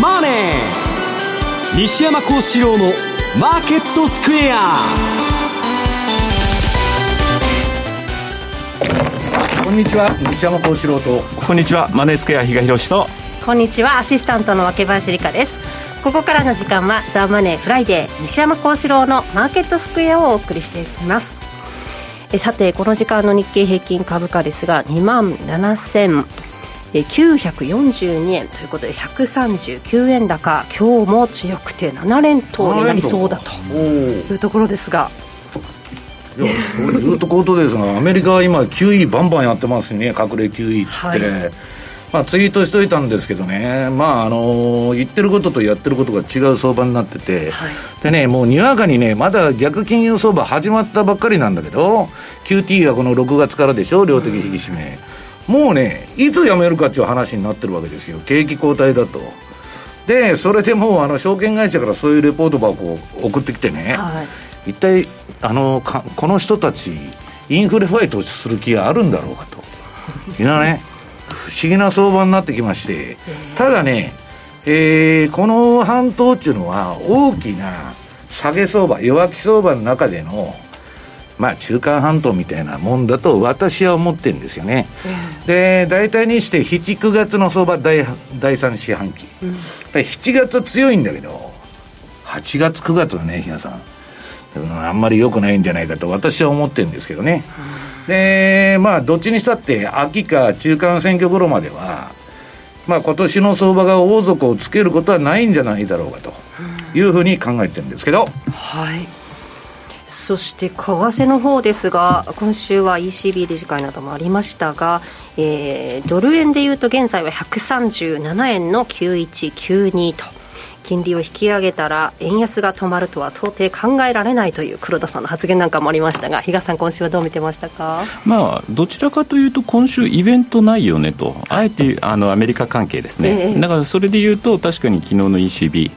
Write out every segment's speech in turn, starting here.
マネー」西山孝四郎の「マーケットスクエア」こんにちは西山孝四郎と。こんにちはマネースクエア比嘉宏と。こんにちはアシスタントの若林理香です。ここからの時間はザ・マネーフライデー西山孝四郎のマーケットスクエアをお送りしていきます。えさてこの時間の日経平均株価ですが2万7942円ということで139円高。今日も強くて7連投になりそうだというところですが。いやそういうとことですが アメリカは今9位バンバンやってますね。隠れ9位っつって、はい。まあ、ツイートしといたんですけどね、まああの言ってることとやってることが違う相場になってて、はい、でね、もうにわかにね、まだ逆金融相場始まったばっかりなんだけど、QT はこの6月からでしょ、量的引き締め。もうね、いつ辞めるかっていう話になってるわけですよ、景気後退だと。で、それでもうあの証券会社からそういうレポート箱を送ってきてね、はい、一体あのか、この人たち、インフレファイトする気があるんだろうかと。いうね。不思議な相場になってきまして、ただね、えー、この半島っていうのは大きな下げ相場、弱気相場の中での、まあ、中間半島みたいなもんだと私は思ってるんですよね。で、大体にして7、9月の相場第第3四半期。うん、7月強いんだけど、8月、9月はね、日嘉さん、あんまり良くないんじゃないかと私は思ってるんですけどね。うんで、まあ、どっちにしたって、秋か中間選挙頃までは、まあ、今年の相場が大底をつけることはないんじゃないだろうかというふうに考えてるんですけど。はいそして為替の方ですが、今週は ECB 理事会などもありましたが、えー、ドル円でいうと現在は137円の9192と。金利を引き上げたら円安が止まるとは到底考えられないという黒田さんの発言なんかもありましたが比嘉さん今週はどう見てましたか、まあ、どちらかというと今週イベントないよねとあえてあのアメリカ関係ですね、えー、だからそれでいうと確かに昨日の ECB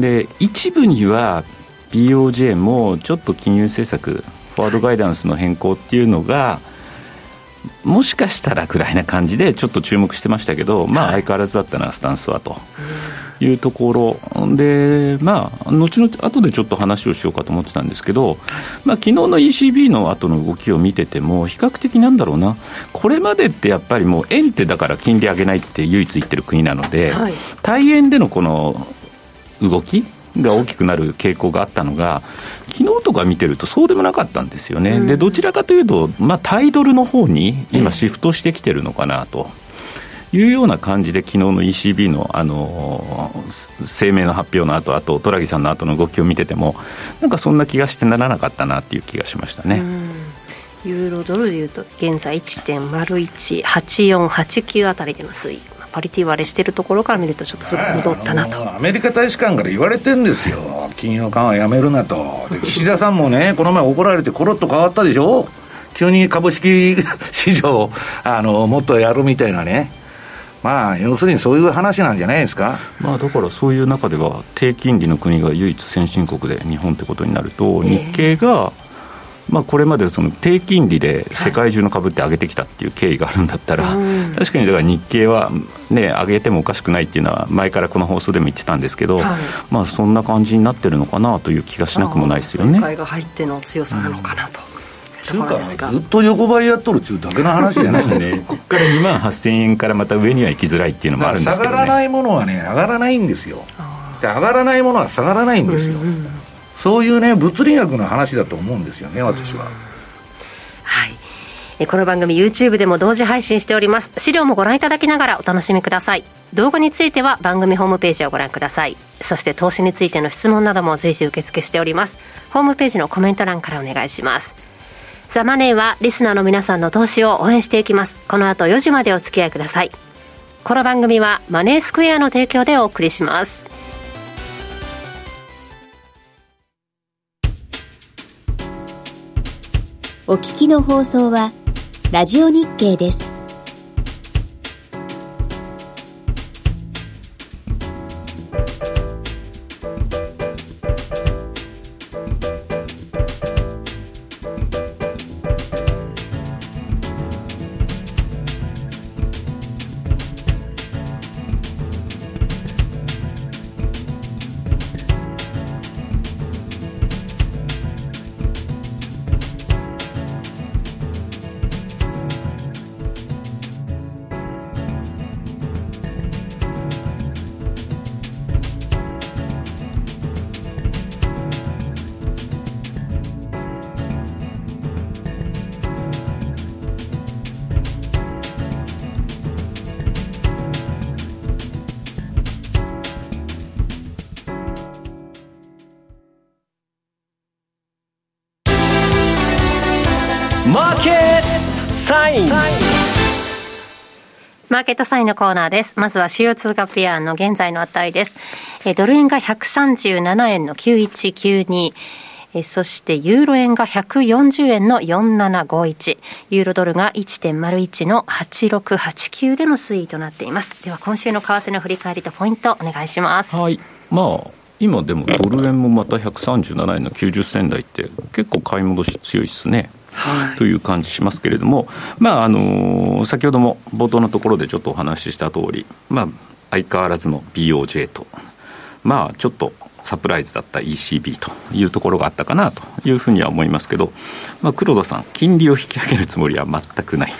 で一部には BOJ もちょっと金融政策フォワードガイダンスの変更っていうのが、もしかしたらくらいな感じでちょっと注目してましたけど、まあ、相変わらずだったな、スタンスはと。いうところ。で、まあ、後々後でちょっと話をしようかと思ってたんですけど、まあ昨日の ECB の後の動きを見てても、比較的なんだろうな、これまでってやっぱりもう、円ってだから金利上げないって唯一言ってる国なので、はい、対円でのこの動き、が大きくなる傾向があったのが、昨日とか見てるとそうでもなかったんですよね、うん、でどちらかというと、まあ、タイドルの方に今、シフトしてきてるのかなと。いうような感じで、昨日の ECB の、あの声明の発表の後あとトラギさんの後の動きを見てても、なんかそんな気がしてならなかったなっていう気がしましたね。ユーロドルでいうと現在1.018489あたりでの推移パリティ割れしてるところから見ると、ちょっとすぐ戻ったなと、アメリカ大使館から言われてるんですよ、金融緩和やめるなと、岸田さんもね、この前怒られて、ころっと変わったでしょ、急に株式市場あの、もっとやるみたいなね。まあ、要するにそういう話なんじゃないですか、まあ、だからそういう中では、低金利の国が唯一先進国で日本ってことになると、日経が、まあ、これまでその低金利で世界中の株って上げてきたっていう経緯があるんだったら、はい、確かにだから日経は、ね、上げてもおかしくないっていうのは、前からこの放送でも言ってたんですけど、はい、まあ、そんな感じになってるのかなという気がしなくもないですよね。が入っての強さなのかなと。つうかずっと横ばいやっとるっちゅうだけの話じゃないんです ね、ここから2万8000円からまた上には行きづらいっていうのもあるんですけど、ね、下がらないものはね上がらないんですよ。で上がらないものは下がらないんですよ、うんうん、そういうね物理学の話だと思うんですよね私は。はい。この番組 YouTube でも同時配信しております。資料もご覧いただきながらお楽しみください。動画については番組ホームページをご覧ください。そして投資についての質問なども随時受付しております。ホームページのコメント欄からお願いします。ザ・マネーはリスナーの皆さんの投資を応援していきます。この後4時までお付き合いください。この番組はマネースクエアの提供でお送りします。お聞きの放送はラジオ日経です。マーケットサインマーケットサインのコーナーです。まずは主要通貨ペアの現在の値です。えドル円が137円の9192。えそしてユーロ円が140円の4751ユーロドルが1.01の8689での推移となっていますでは今週の為替の振り返りとポイントお願いしますはいまあ今でもドル円もまた137円の90銭台って結構買い戻し強いですねはい、という感じしますけれども、まああのー、先ほども冒頭のところでちょっとお話しした通り、まあ、相変わらずの BOJ と、まあ、ちょっとサプライズだった ECB というところがあったかなというふうには思いますけど、まあ、黒田さん、金利を引き上げるつもりは全くない、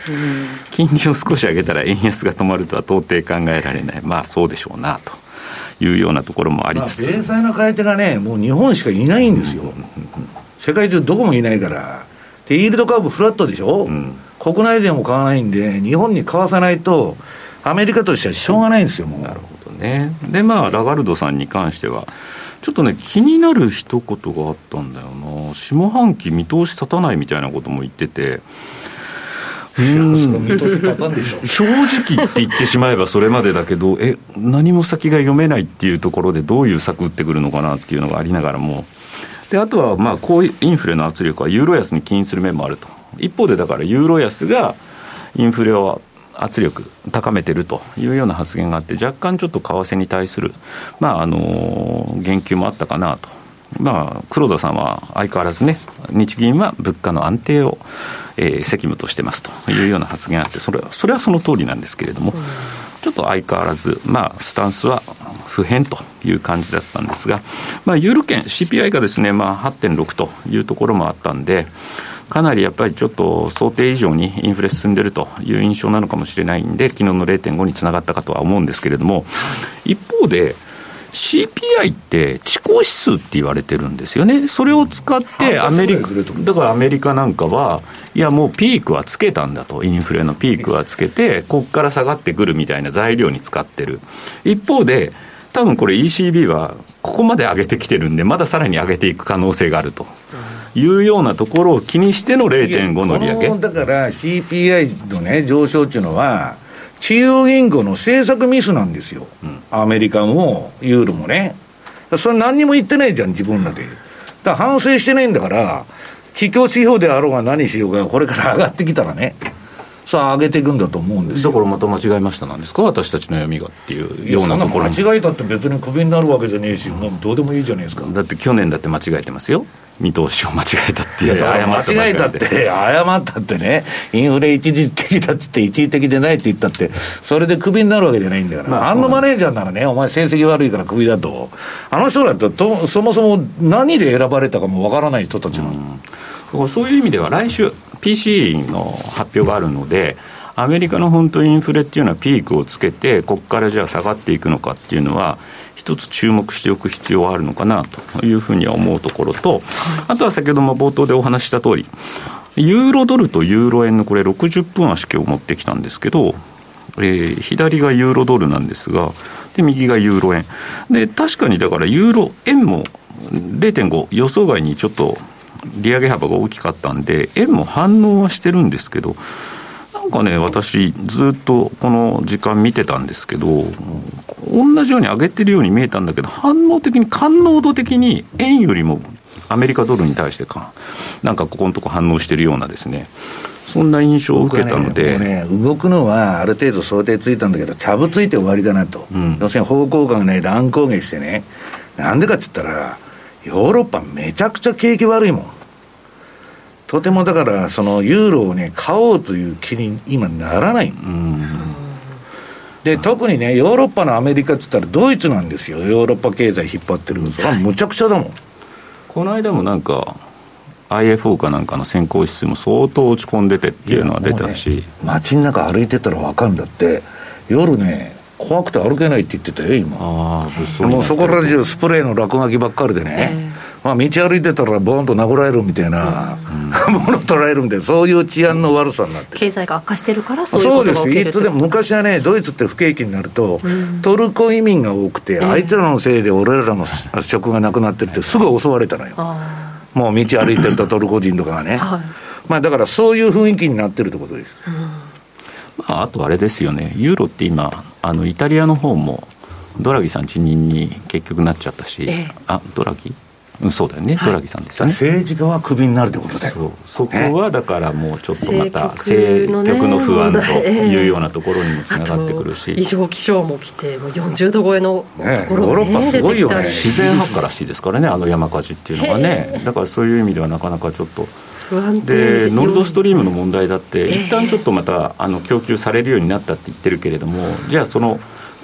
金利を少し上げたら円安が止まるとは到底考えられない、まあそうでしょうなと。いうようなところもありつつ、まあ、米の買い手がね、もう日本しかいないんですよ、世界中どこもいないから、で、イールドカーブフラットでしょ、うん、国内でも買わないんで、日本に買わさないと、アメリカとしてはしょうがないんですよ、もう。なるほどね。で、まあ、ラガルドさんに関しては、ちょっとね、気になる一言があったんだよな、下半期見通し立たないみたいなことも言ってて。正直って言ってしまえばそれまでだけど、え、何も先が読めないっていうところで、どういう策打ってくるのかなっていうのがありながらも、であとは、まあ、こうインフレの圧力はユーロ安に起因する面もあると、一方でだから、ユーロ安がインフレを圧力高めてるというような発言があって、若干ちょっと為替に対する、まああの言及もあったかなと。まあ、黒田さんは相変わらずね、日銀は物価の安定を、えー、責務としてますというような発言があって、それはそれはその通りなんですけれども、ちょっと相変わらず、まあ、スタンスは不変という感じだったんですが、まあ、ユーロ圏、CPI がですね、まあ、8.6というところもあったんで、かなりやっぱりちょっと想定以上にインフレ進んでるという印象なのかもしれないんで、昨日の0.5につながったかとは思うんですけれども、一方で、CPI って地高指数って言われてるんですよね、それを使ってアメリカ、だからアメリカなんかは、いや、もうピークはつけたんだと、インフレのピークはつけて、ここから下がってくるみたいな材料に使ってる。一方で多分これ ECB はここまで上げてきてるんで、まださらに上げていく可能性があると。いうようなところを気にしての0.5の利上げ。だから CPI のね、上昇っていうのは、中央銀行の政策ミスなんですよ、うん、アメリカもユーロもね。それ何にも言ってないじゃん、自分らで。だら反省してないんだから、地況地方であろうが何しようが、これから上がってきたらね、さあ上げていくんだと思うんですだからまた間違えましたなんですか、私たちの読みがっていうようなところ間違えたって別にクビになるわけじゃねえし、どうでもいいじゃないですか。だって去年だって間違えてますよ。見通しを間違えたっていう、間違えたって、誤ったってね、インフレ一時的だっつって、一時的でないって言ったって、それでクビになるわけじゃないんだから、まあ、あのマネージャーならね、お前、成績悪いからクビだと、あの人らってと、そもそも何で選ばれたかもわからない人たちなの。うん、そういう意味では、来週、PC の発表があるので、アメリカの本当インフレっていうのはピークをつけて、ここからじゃあ下がっていくのかっていうのは、一つ注目しておく必要はあるのかなというふうには思うところと、あとは先ほども冒頭でお話した通り、ユーロドルとユーロ円のこれ60分足を持ってきたんですけど、えー、左がユーロドルなんですが、で、右がユーロ円。で、確かにだからユーロ円も0.5予想外にちょっと利上げ幅が大きかったんで、円も反応はしてるんですけど、なんかね、私、ずっとこの時間見てたんですけど、同じように上げてるように見えたんだけど、反応的に、感能度的に円よりもアメリカドルに対してか、なんかここのとこ反応してるようなですね。そんな印象を受けたので、ね、動くのはある程度想定ついたんだけど、ちゃぶついて終わりだなと、うん、要するに方向感がね、乱高下してね、なんでかっつったら、ヨーロッパ、めちゃくちゃ景気悪いもん。とてもだから、そのユーロをね、買おうという気に今ならない。で、特にね、ヨーロッパのアメリカって言ったらドイツなんですよ。ヨーロッパ経済引っ張ってる。それはむちゃくちゃだもん。この間もなんか、IFO かなんかの先行指数も相当落ち込んでてっていうのは出たし、ね、街の中歩いてたら分かるんだって夜ね怖くて歩けないって言ってたよ今。あもうそこら中スプレーの落書きばっかりでね、えーまあ、道歩いてたら、ボーンと殴られるみたいな、うん、もの取られるみたいな、そういう治安の悪さになって経済が悪化してるから、そういうことが起きるそうです、いつでも昔はね、ドイツって不景気になると、うん、トルコ移民が多くて、あいつらのせいで俺らの職がなくなってって、すぐ襲われたのよ。もう道歩いてるとトルコ人とかがね。はい。まあ、だからそういう雰囲気になってるってことです。まあ、あとあれですよね、ユーロって今、あのイタリアの方も、ドラギさん辞任に結局なっちゃったし、ええ、あドラギ？うん、そうだよね、はい、ドラギさんですよね。政治家はクビになるってことだよそこはだからもうちょっとまた政局の不安というようなところにもつながってくるし、異常気象も来てもう40度超えのところ、ね、ヨーロッパすごいよね。自然発火らしいですからねあの山火事っていうのはね。だからそういう意味ではなかなかちょっと。でノルドストリームの問題だって、一旦ちょっとまたあの供給されるようになったって言ってるけれどもじゃあその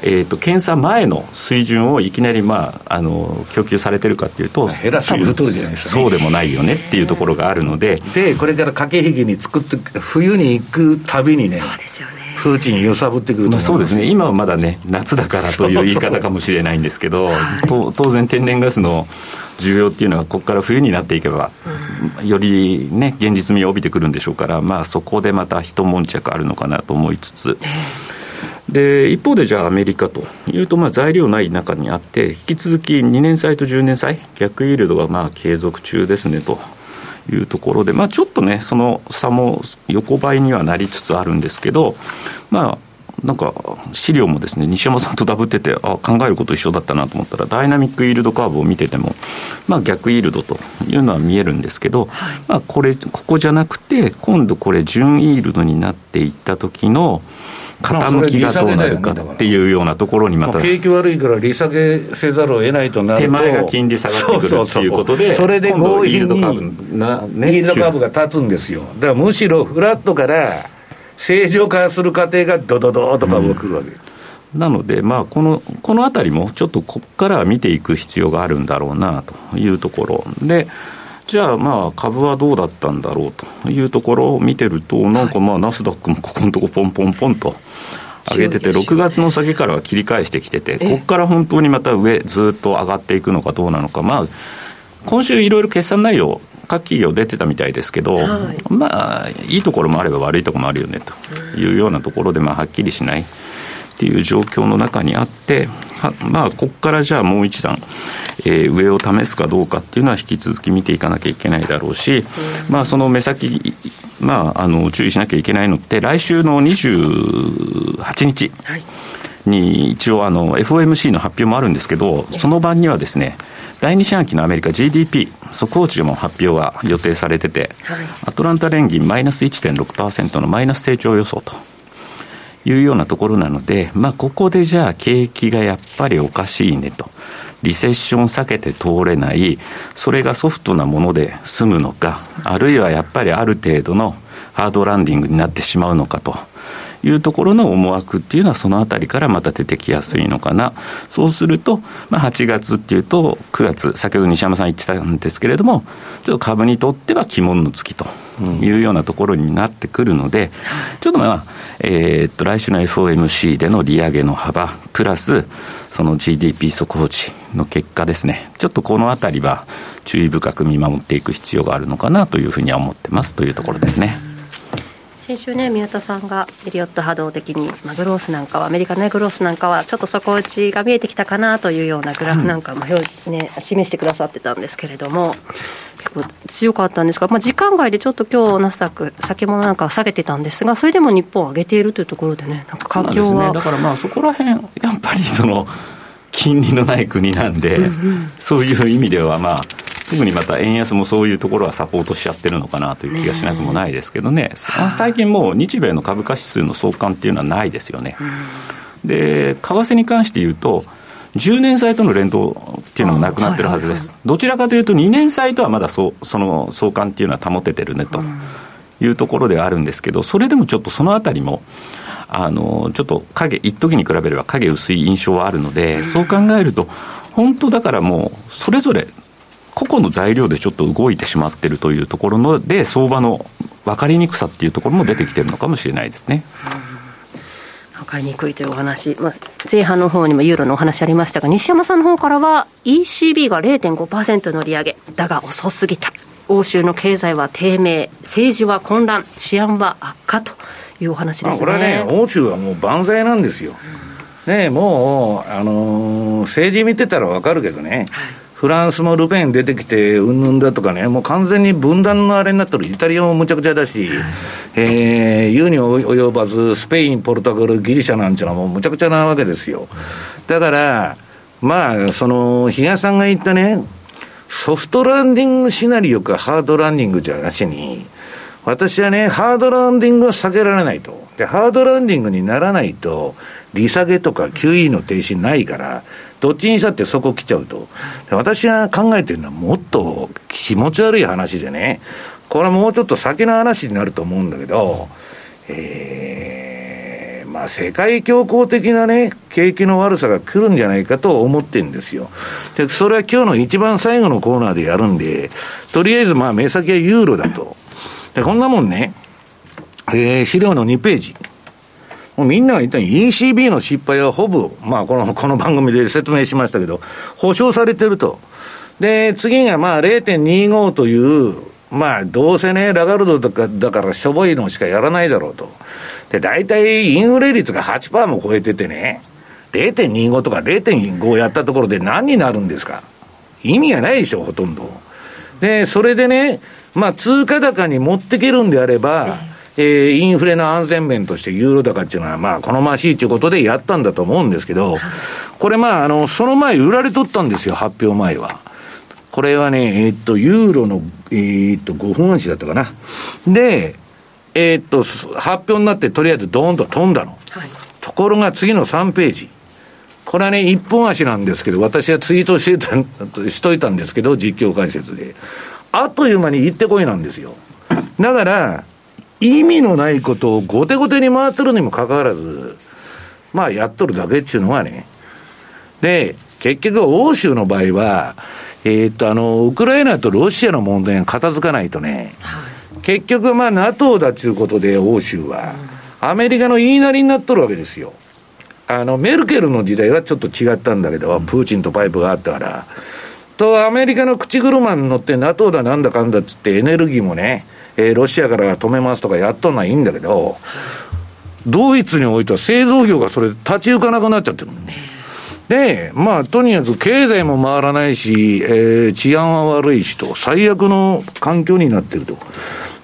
えーと、検査前の水準をいきなり、まあ、あの供給されてるかっていうと、減らじゃないですか、ね、そうでもないよねっていうところがあるので、でこれから駆け引きに作って、冬に行くたびにね、そうですよね。プーチン揺さぶってくると、まあ、そうですね、今はまだね、夏だからという言い方かもしれないんですけど、当然、天然ガスの需要っていうのは、ここから冬になっていけば、よりね、現実味を帯びてくるんでしょうから、まあ、そこでまた一悶着あるのかなと思いつつ。で一方でじゃあアメリカというとまあ材料ない中にあって引き続き2年債と10年債逆イールドがまあ継続中ですねというところで、まあ、ちょっとねその差も横ばいにはなりつつあるんですけどまあなんか資料もですね西山さんとダブっててあ考えること一緒だったなと思ったらダイナミックイールドカーブを見てても、まあ、逆イールドというのは見えるんですけど、はい、まあ、これここじゃなくて今度これ準イールドになっていった時の傾きがどうなるかっていうようなところにまた、景気悪いから利下げせざるを得ないとなると、手前が金利下がってくるっていうことで、それで強引にイールドカーブが立つんですよ、だからむしろフラットから正常化する過程がドドドとか動くわけ、うん、なので、まあ、このこのあたりもちょっとここから見ていく必要があるんだろうなというところ。で。じゃあまあ株はどうだったんだろうというところを見てると、なんかまあナスダックもここのとこポンポンポンと上げてて、6月の先からは切り返してきてて、ここから本当にまた上、ずっと上がっていくのかどうなのか、まあ、今週いろいろ決算内容、各企業出てたみたいですけど、はい、まあ、いいところもあれば悪いところもあるよねというようなところで、まあ、はっきりしない。っていう状況の中にあって、まあ、ここからじゃあもう一段、えー、上を試すかどうかっていうのは引き続き見ていかなきゃいけないだろうし、まあ、その目先、まあ、あの注意しなきゃいけないのって、来週の28日に一応あの FOMC の発表もあるんですけど、その晩にはですね、第2四半期のアメリカ GDP 速報値も発表が予定されてて、はい、アトランタ連銀マイナス1.6%のマイナス成長予想と。いうようなところなので、まあ、ここでじゃあ景気がやっぱりおかしいねと。リセッション避けて通れない、それがソフトなもので済むのか、あるいはやっぱりある程度のハードランディングになってしまうのかと。いうところの思惑っていうのはそのあたりからまた出てきやすいのかな。そうすると、まあ、8月っていうと9月、先ほど西山さん言ってたんですけれども、ちょっと株にとっては鬼門の月というようなところになってくるので、ちょっとまあ、えー、っと、来週の FOMC での利上げの幅、プラス、その GDP 速報値の結果ですね、ちょっとこのあたりは注意深く見守っていく必要があるのかなというふうには思ってますというところですね。先週ね宮田さんがエリオット波動的に、まあ、グロースなんかはアメリカの、ね、グロースなんかはちょっと底打ちが見えてきたかなというようなグラフなんかも表、ね、示してくださってたんですけれども結構強かったんですが、まあ、時間外でちょっと今日ナスダック先物なんか下げてたんですがそれでも日本上げているというところでねなんか環境は、ね、だからまあそこら辺やっぱりその 金利のない国なんで、うんうん、そういう意味ではまあ特にまた円安もそういうところはサポートしちゃってるのかなという気がしなくもないですけどね、最近もう日米の株価指数の相関っていうのはないですよね。で、為替に関して言うと、10年債との連動っていうのもなくなってるはずです。どちらかというと、2年債とはまだそその相関っていうのは保ててるねというところではあるんですけど、それでもちょっとそのあたりも、あのちょっと影、一時に比べれば影薄い印象はあるので、そう考えると、本当だからもう、それぞれ個々の材料でちょっと動いてしまっているというところので、相場の分かりにくさっていうところも出てきてるのかもしれないですね。分かりにくいというお話、まあ、前半の方にもユーロのお話ありましたが、西山さんの方からは、ECB が0.5%の利上げ、だが遅すぎた、欧州の経済は低迷、政治は混乱、治安は悪化というお話ですね。これはね、欧州はもう万歳なんですよ。ねもう、あのー、政治見てたら分かるけどね、はいフフランスもルペン出てきて、うんぬんだとかね、もう完全に分断のあれになってる、イタリアもむちゃくちゃだし、えー、言うに及ばず、スペイン、ポルトガル、ギリシャなんちゅうのはもうむちゃくちゃなわけですよ。だから、まあ、その、比嘉さんが言ったね、ソフトランディングシナリオかハードランディングじゃなしに、私はね、ハードランディングは避けられないと。で、ハードランディングにならないと、利下げとか QE の停止ないから、どっちにしたってそこ来ちゃうと。私が考えてるのはもっと気持ち悪い話でね、これはもうちょっと先の話になると思うんだけど、えー、まあ世界恐慌的なね、景気の悪さが来るんじゃないかと思ってるんですよ。で、それは今日の一番最後のコーナーでやるんで、とりあえずまあ目先はユーロだと。で、こんなもんね、えー、資料の2ページ。もうみんなが言ったように ECB の失敗はほぼ、まあこの、この番組で説明しましたけど、保証されてると。で、次がまあ0.25という、まあどうせね、ラガルドだかだからしょぼいのしかやらないだろうと。で、大体インフレ率が8%も超えててね、0.25とか0.5やったところで何になるんですか？意味がないでしょ、ほとんど。で、それでね、まあ通貨高に持ってけるんであれば、えー、インフレの安全面としてユーロ高っていうのは、まあ、好ましいということでやったんだと思うんですけど、これまあ、あの、その前売られとったんですよ、発表前は。これはね、えー、っと、ユーロの、えー、っと、5分足だったかな。で、えー、っと、発表になってとりあえずドーンと飛んだの。はい、ところが次の3ページ。これはね、一本足なんですけど、私はツイートしてた、しといたんですけど、実況解説で。あっという間に行ってこいなんですよ。だから、意味のないことを後手後手に回ってるにもかかわらず、まあやっとるだけっていうのはね。で、結局欧州の場合は、えー、っと、あの、ウクライナとロシアの問題が片付かないとね、結局まあ NATO だっていうことで欧州は、アメリカの言いなりになっとるわけですよ。あの、メルケルの時代はちょっと違ったんだけど、プーチンとパイプがあったから、と、アメリカの口車に乗って NATO だなんだかんだっつってエネルギーもね、えー、ロシアから止めますとかやっとんのはいいんだけど、ドイツにおいては製造業がそれ立ち行かなくなっちゃってる。で、まあ、とにかく経済も回らないし、えー、治安は悪いしと、最悪の環境になってると。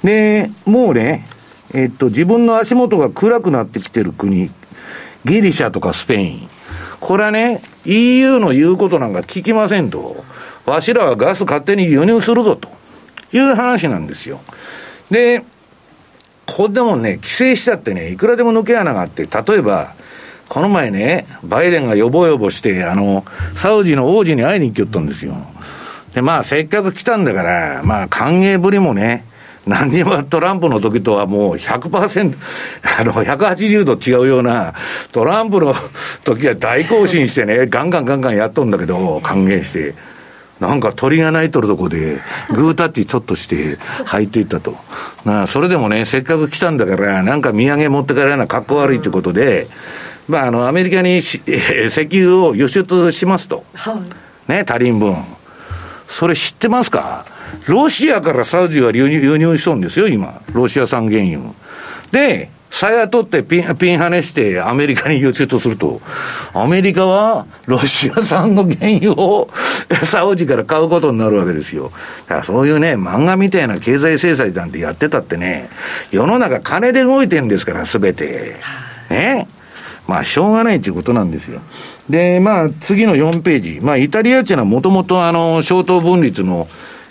で、もうね、えっと、自分の足元が暗くなってきてる国、ギリシャとかスペイン。これはね、EU の言うことなんか聞きませんと。わしらはガス勝手に輸入するぞという話なんですよ。で、ここでもね、規制したってね、いくらでも抜け穴があって、例えば、この前ね、バイデンがよぼよぼして、あの、サウジの王子に会いに行きよったんですよ。で、まあ、せっかく来たんだから、まあ、歓迎ぶりもね、何にもトランプの時とはもう100%、あの、180度違うような、トランプの時は大行進してね、ガンガンガンガンやっとんだけど、歓迎して。なんか鳥が鳴いとるとこで、グータッチちょっとして入っていったと。なあ、それでもね、せっかく来たんだから、なんか土産持って帰らな格好悪いということで、まあ、あの、アメリカに石油を輸出しますと。ね、足りん分。それ知ってますか？ロシアからサウジは輸入輸入しそうんですよ、今。ロシア産原油。で、さや取ってピン、ピン跳ねしてアメリカに輸出すると、アメリカはロシア産の原油をサウジから買うことになるわけですよ。だからそういうね、漫画みたいな経済制裁なんてやってたってね、世の中金で動いてんですから、すべて。ね。まあ、しょうがないっていうことなんですよ。で、まあ、次の4ページ。まあ、イタリアっていうのはもともとあの、消灯分立の、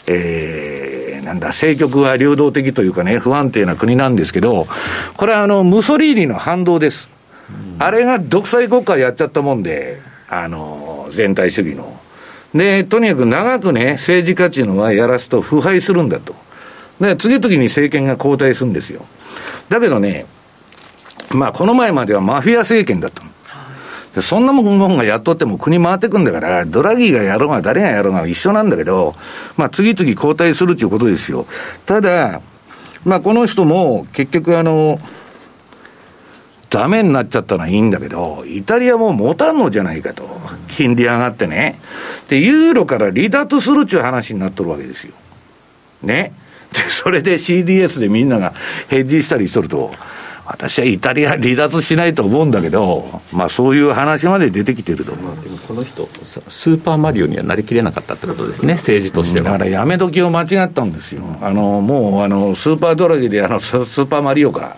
えー、なんだ、政局は流動的というかね、不安定な国なんですけど、これはあの、ムソリーニの反動です。あれが独裁国家やっちゃったもんで、あの、全体主義の。で、とにかく長くね、政治家っていうのはやらすと腐敗するんだと。で、次々に政権が交代するんですよ。だけどね、まあ、この前まではマフィア政権だったのでそんなもんがやっとっても国回ってくんだから、ドラギーがやろうが誰がやろうが一緒なんだけど、まあ、次々交代するということですよ。ただ、まあ、この人も結局あの、ダメになっちゃったのはいいんだけど、イタリアも持たんのじゃないかと。金利上がってね。で、ユーロから離脱するっていう話になっとるわけですよ。ね。で、それで CDS でみんながヘッジしたりしとると、私はイタリア離脱しないと思うんだけど、まあそういう話まで出てきてると。まあ、でもこの人、スーパーマリオにはなりきれなかったってことですね、政治としては。だからやめ時を間違ったんですよ。あの、もう、あの、スーパードラギで、あの、スーパーマリオか。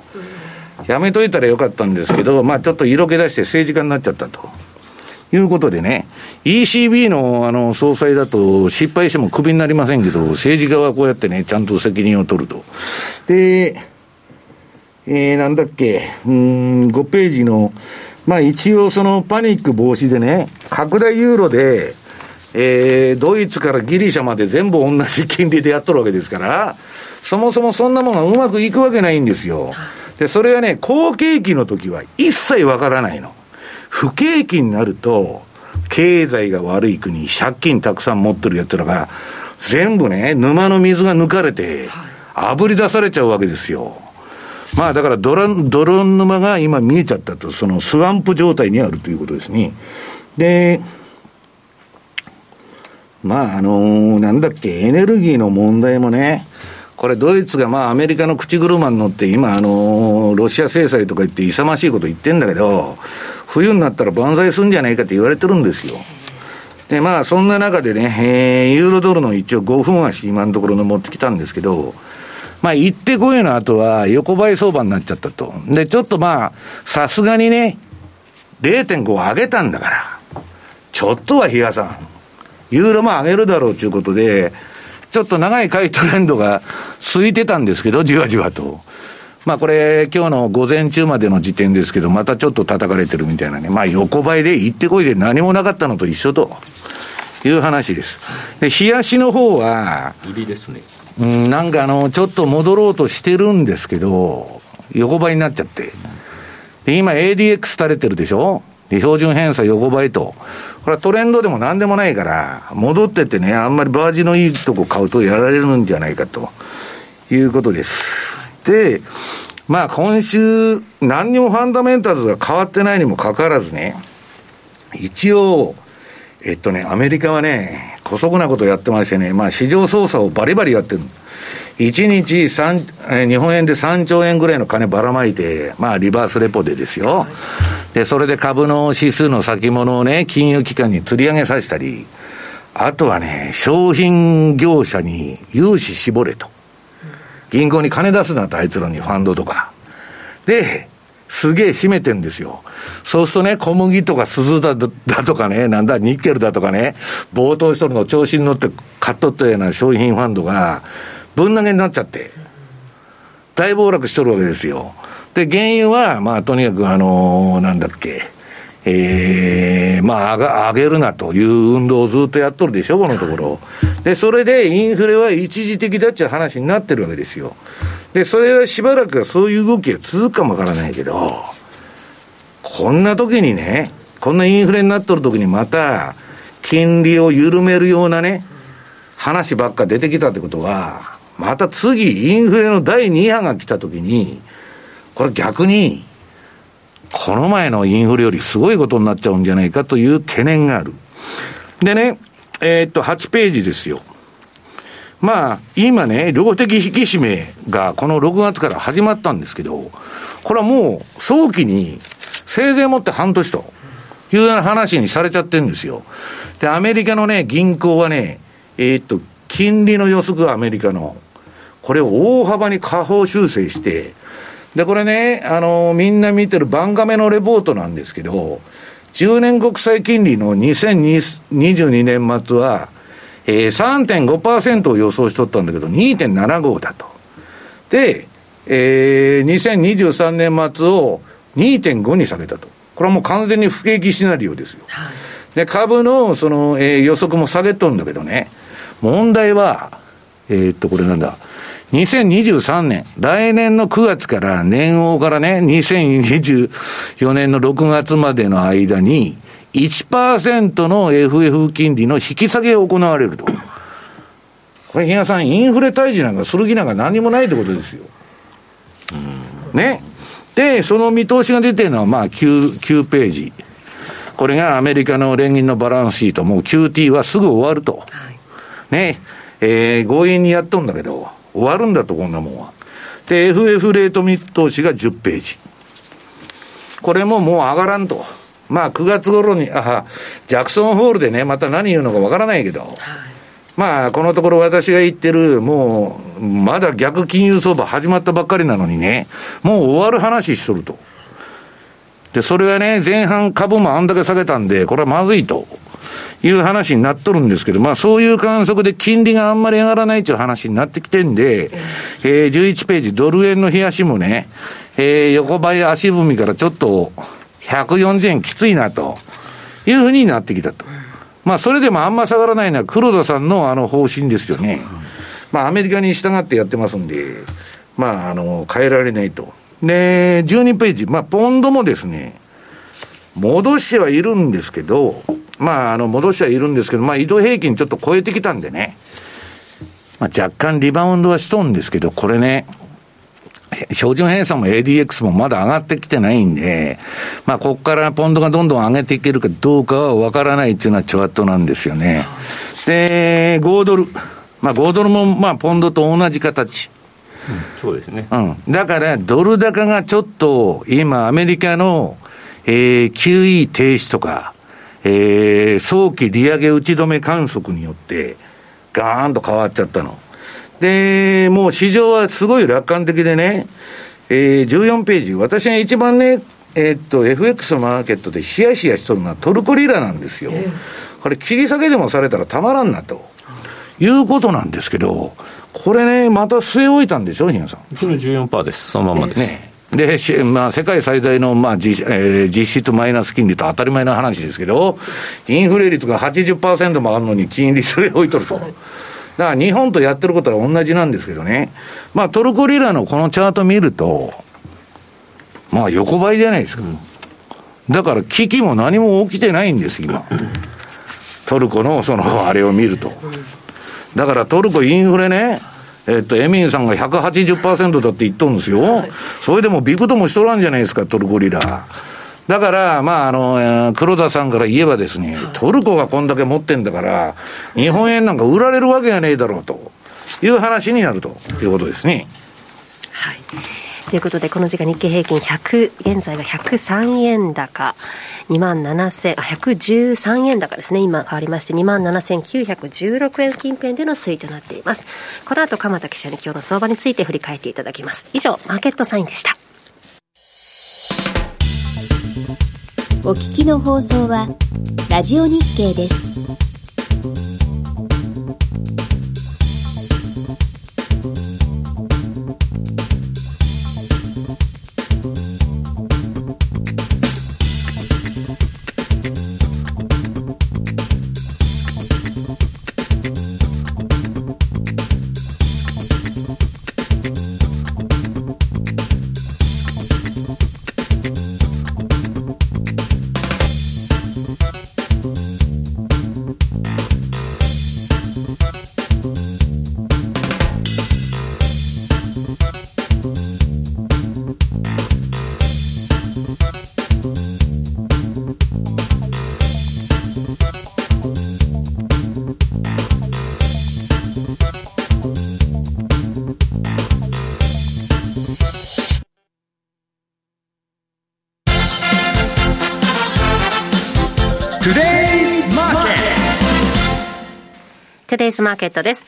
やめといたらよかったんですけど、まあちょっと色気出して政治家になっちゃったと。いうことでね、ECB のあの総裁だと失敗してもクビになりませんけど、政治家はこうやってね、ちゃんと責任を取ると。で、えー、なんだっけ、うん、5ページの、まあ一応そのパニック防止でね、拡大ユーロで、えー、ドイツからギリシャまで全部同じ金利でやっとるわけですから、そもそもそんなものがうまくいくわけないんですよ。で、それはね、好景気の時は一切わからないの。不景気になると、経済が悪い国、借金たくさん持ってる奴らが、全部ね、沼の水が抜かれて、炙り出されちゃうわけですよ。まあだから泥泥沼が今見えちゃったと、そのスワンプ状態にあるということですね。で、まああのー、なんだっけ、エネルギーの問題もね、これドイツがまあアメリカの口車に乗って今あのー、ロシア制裁とか言って勇ましいこと言ってんだけど、冬になったら万歳するんじゃないかって言われてるんですよ。で、まあそんな中でね、ユーロドルの一応5分足今のところの持ってきたんですけど、まあ、行ってこいの後は横ばい相場になっちゃったと。で、ちょっとまあ、さすがにね、0.5上げたんだから、ちょっとは比嘉さん、ユーロも上げるだろうということで、ちょっと長い買いトレンドが続いてたんですけど、じわじわと。まあこれ、今日の午前中までの時点ですけど、またちょっと叩かれてるみたいなね。まあ横ばいで行ってこいで何もなかったのと一緒という話です。で、冷やしの方は、入りですね。うん、なんかあの、ちょっと戻ろうとしてるんですけど、横ばいになっちゃって。で、今 ADX 垂れてるでしょ？で、標準偏差横ばいと。これはトレンドでも何でもないから、戻っててね、あんまりバージのいいとこ買うとやられるんじゃないかということです。で、まあ今週、何にもファンダメンタルズが変わってないにもかかわらずね、一応、えっとね、アメリカはね、姑息なことやってましてね、まあ市場操作をバリバリやってる。1日三、え日本円で3兆円ぐらいの金ばらまいて、まあリバースレポでですよ。で、それで株の指数の先物をね、金融機関に釣り上げさせたり、あとはね、商品業者に融資絞れと。銀行に金出すなと、あいつらにファンドとか。で、すげえ締めてんですよ。そうするとね、小麦とか鈴だだとかね、なんだ、ニッケルだとかね、冒頭しとるの調子に乗って買っとったような商品ファンドが、ぶん投げになっちゃって、大暴落しとるわけですよ。で、原因は、まあ、とにかく、あのー、なんだっけ、ええー、まあ上が、上げるなという運動をずっとやっとるでしょ、このところ。で、それでインフレは一時的だっちゅう話になってるわけですよ。で、それはしばらくはそういう動きが続くかもわからないけど、こんな時にね、こんなインフレになっとる時にまた、金利を緩めるようなね、話ばっか出てきたってことは、また次、インフレの第2波が来た時に、これ逆に、この前のインフレよりすごいことになっちゃうんじゃないかという懸念がある。でね、えー、っと、8ページですよ。まあ、今ね、量的引き締めがこの6月から始まったんですけど、これはもう早期に、せいぜいもって半年というような話にされちゃってるんですよ。で、アメリカのね、銀行はね、えー、っと、金利の予測アメリカの、これを大幅に下方修正して、で、これね、あの、みんな見てる番亀のレポートなんですけど、10年国債金利の2022年末は、えー、3.5%を予想しとったんだけど、2.75だと。で、えー、2023年末を2.5に下げたと。これはもう完全に不景気シナリオですよ。はい、で、株のその、えー、予測も下げとるんだけどね、問題は、えー、っと、これなんだ。2023年、来年の9月から年王からね、2024年の6月までの間に、1%の FF 金利の引き下げを行われると。これ、比嘉さん、インフレ退治なんかする気なんか何もないってことですよ。ね。で、その見通しが出てるのは、まあ9、9ページ。これがアメリカの連銀のバランスシート、もう QT はすぐ終わると。はい、ね。えー、強引にやっとんだけど、終わるんだと、こんなもんは。で、FF レート見通しが10ページ。これももう上がらんと。まあ9月頃に、あジャクソンホールでね、また何言うのかわからないけど、はい、まあこのところ私が言ってる、もう、まだ逆金融相場始まったばっかりなのにね、もう終わる話しとると。で、それはね、前半株もあんだけ下げたんで、これはまずいと。いう話になっとるんですけど、まあそういう観測で金利があんまり上がらないという話になってきてんで、えー、11ページ、ドル円の冷やしもね、えー、横ばい足踏みからちょっと140円きついなというふうになってきたと。まあそれでもあんま下がらないのは黒田さんのあの方針ですよね。まあアメリカに従ってやってますんで、まああの、変えられないと。で、12ページ、まあポンドもですね、戻してはいるんですけど、まあ、あの、戻してはいるんですけど、まあ、移動平均ちょっと超えてきたんでね、まあ、若干リバウンドはしとんですけど、これね、標準偏差も ADX もまだ上がってきてないんで、まあ、ここからポンドがどんどん上げていけるかどうかは分からないっていうのはチョアットなんですよね。で、5ドル。まあ、5ドルも、まあ、ポンドと同じ形。うん、そうですね。うん。だから、ドル高がちょっと、今、アメリカの、えー、QE 停止とか、えー、早期利上げ打ち止め観測によって、ガーンと変わっちゃったの。で、もう市場はすごい楽観的でね、えー、14ページ、私が一番ね、えー、っと、FX のマーケットでヒヤヒヤしとるのはトルコリラなんですよ。これ、切り下げでもされたらたまらんなと。いうことなんですけど、これね、また据え置いたんでしょ、日野さん。それ14%です。そのままです。ねで、まあ、世界最大の、まあ実、えー、実質マイナス金利と当たり前の話ですけど、インフレ率が80%もあるのに金利それ置いとると。だから日本とやってることは同じなんですけどね。まあトルコリラのこのチャート見ると、まあ横ばいじゃないですか。だから危機も何も起きてないんです、今。トルコのそのあれを見ると。だからトルコインフレね、えっと、エミンさんが180%だって言っとるんですよ。はい、それでもビクともしとらんじゃないですか、トルコリラ。だから、まあ、あの、黒田さんから言えばですね、トルコがこんだけ持ってんだから、日本円なんか売られるわけがねえだろうという話になるということですね。はい。ということで、この時間日経平均100、現在が103円高。2万7000、あ、113円高ですね。今変わりまして、2万7916円近辺での推移となっています。この後、鎌田記者に今日の相場について振り返っていただきます。以上、マーケットサインでした。お聞きの放送は、ラジオ日経です。ズマーケットです。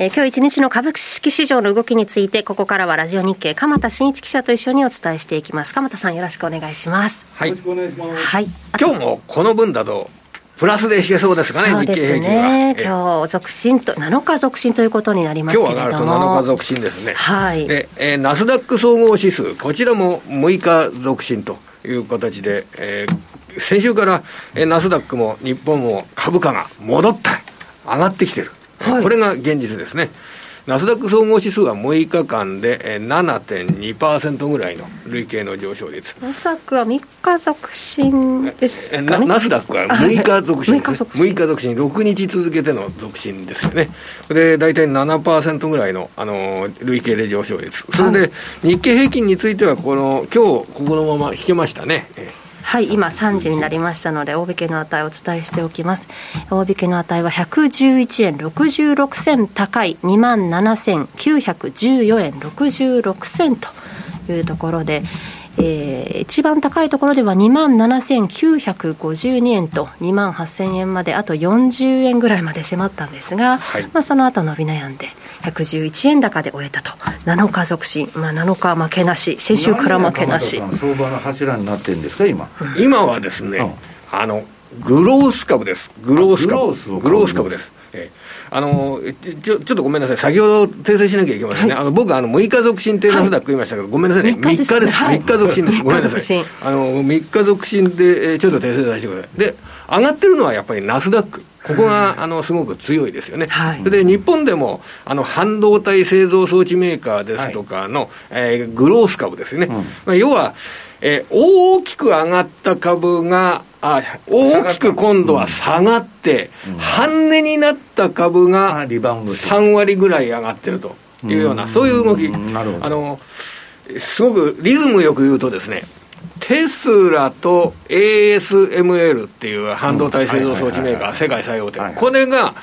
えー、今日一日の株式市場の動きについて、ここからはラジオ日経、鎌田新一記者と一緒にお伝えしていきます。鎌田さん、よろしくお願いします。はい。よろしくお願いします。はい。今日もこの分だと、プラスで引けそうですかね、そうですね。今日続伸と、7日続伸ということになりますけれども。今日上がると7日続伸ですね。はい。で、えー、ナスダック総合指数、こちらも6日続伸という形で、えー、先週から、えー、ナスダックも日本も株価が戻った、上がってきてる。はい、これが現実ですね。ナスダック総合指数は6日間で7.2%ぐらいの累計の上昇率。ナスダックは3日続伸ですか、ね、ナスダックは6日続伸、ね、6, 日続伸6日続伸、6日続けての続伸ですよね。で、大体7%ぐらいの、あの、累計で上昇率。それで、日経平均については、この、今日、ここのまま引けましたね。はい今3時になりましたので大引けの値をお伝えしておきます。大引けの値は111円66銭高い2万7914円66銭というところでえー、一番高いところでは2万7952円と2万8000円まであと40円ぐらいまで迫ったんですが、はい、まあ、その後伸び悩んで111円高で終えたと。7日続伸、まあ、7日負けなし。先週から負けなし。相場の柱になってるんですか今、今はですね、うん、あのグロース株です。グロース株。グロース株です。えあのちょちょっとごめんなさい、先ほど訂正しなきゃいけませんね、はい、あの僕あの、6日続進ってナスダック言いましたけど、はい、ごめんなさいね、3日です、3日,、はい、3日続進です、ごめんなさい、あの3日続進で、えー、ちょっと訂正させてください。で、上がってるのはやっぱりナスダック。ここが、あの、すごく強いですよね。はい、で、日本でも、あの、半導体製造装置メーカーですとかの、はい、えー、グロース株ですよね。うん、まあ、要は、えー、大きく上がった株が、あ大きく今度は下がって、うん、半値になった株が3割ぐらい上がってるというような、うん、そういう動き、あのすごくリズムよく言うとですね、テスラと ASML っていう半導体製造装置メーカー、世界最大手、これが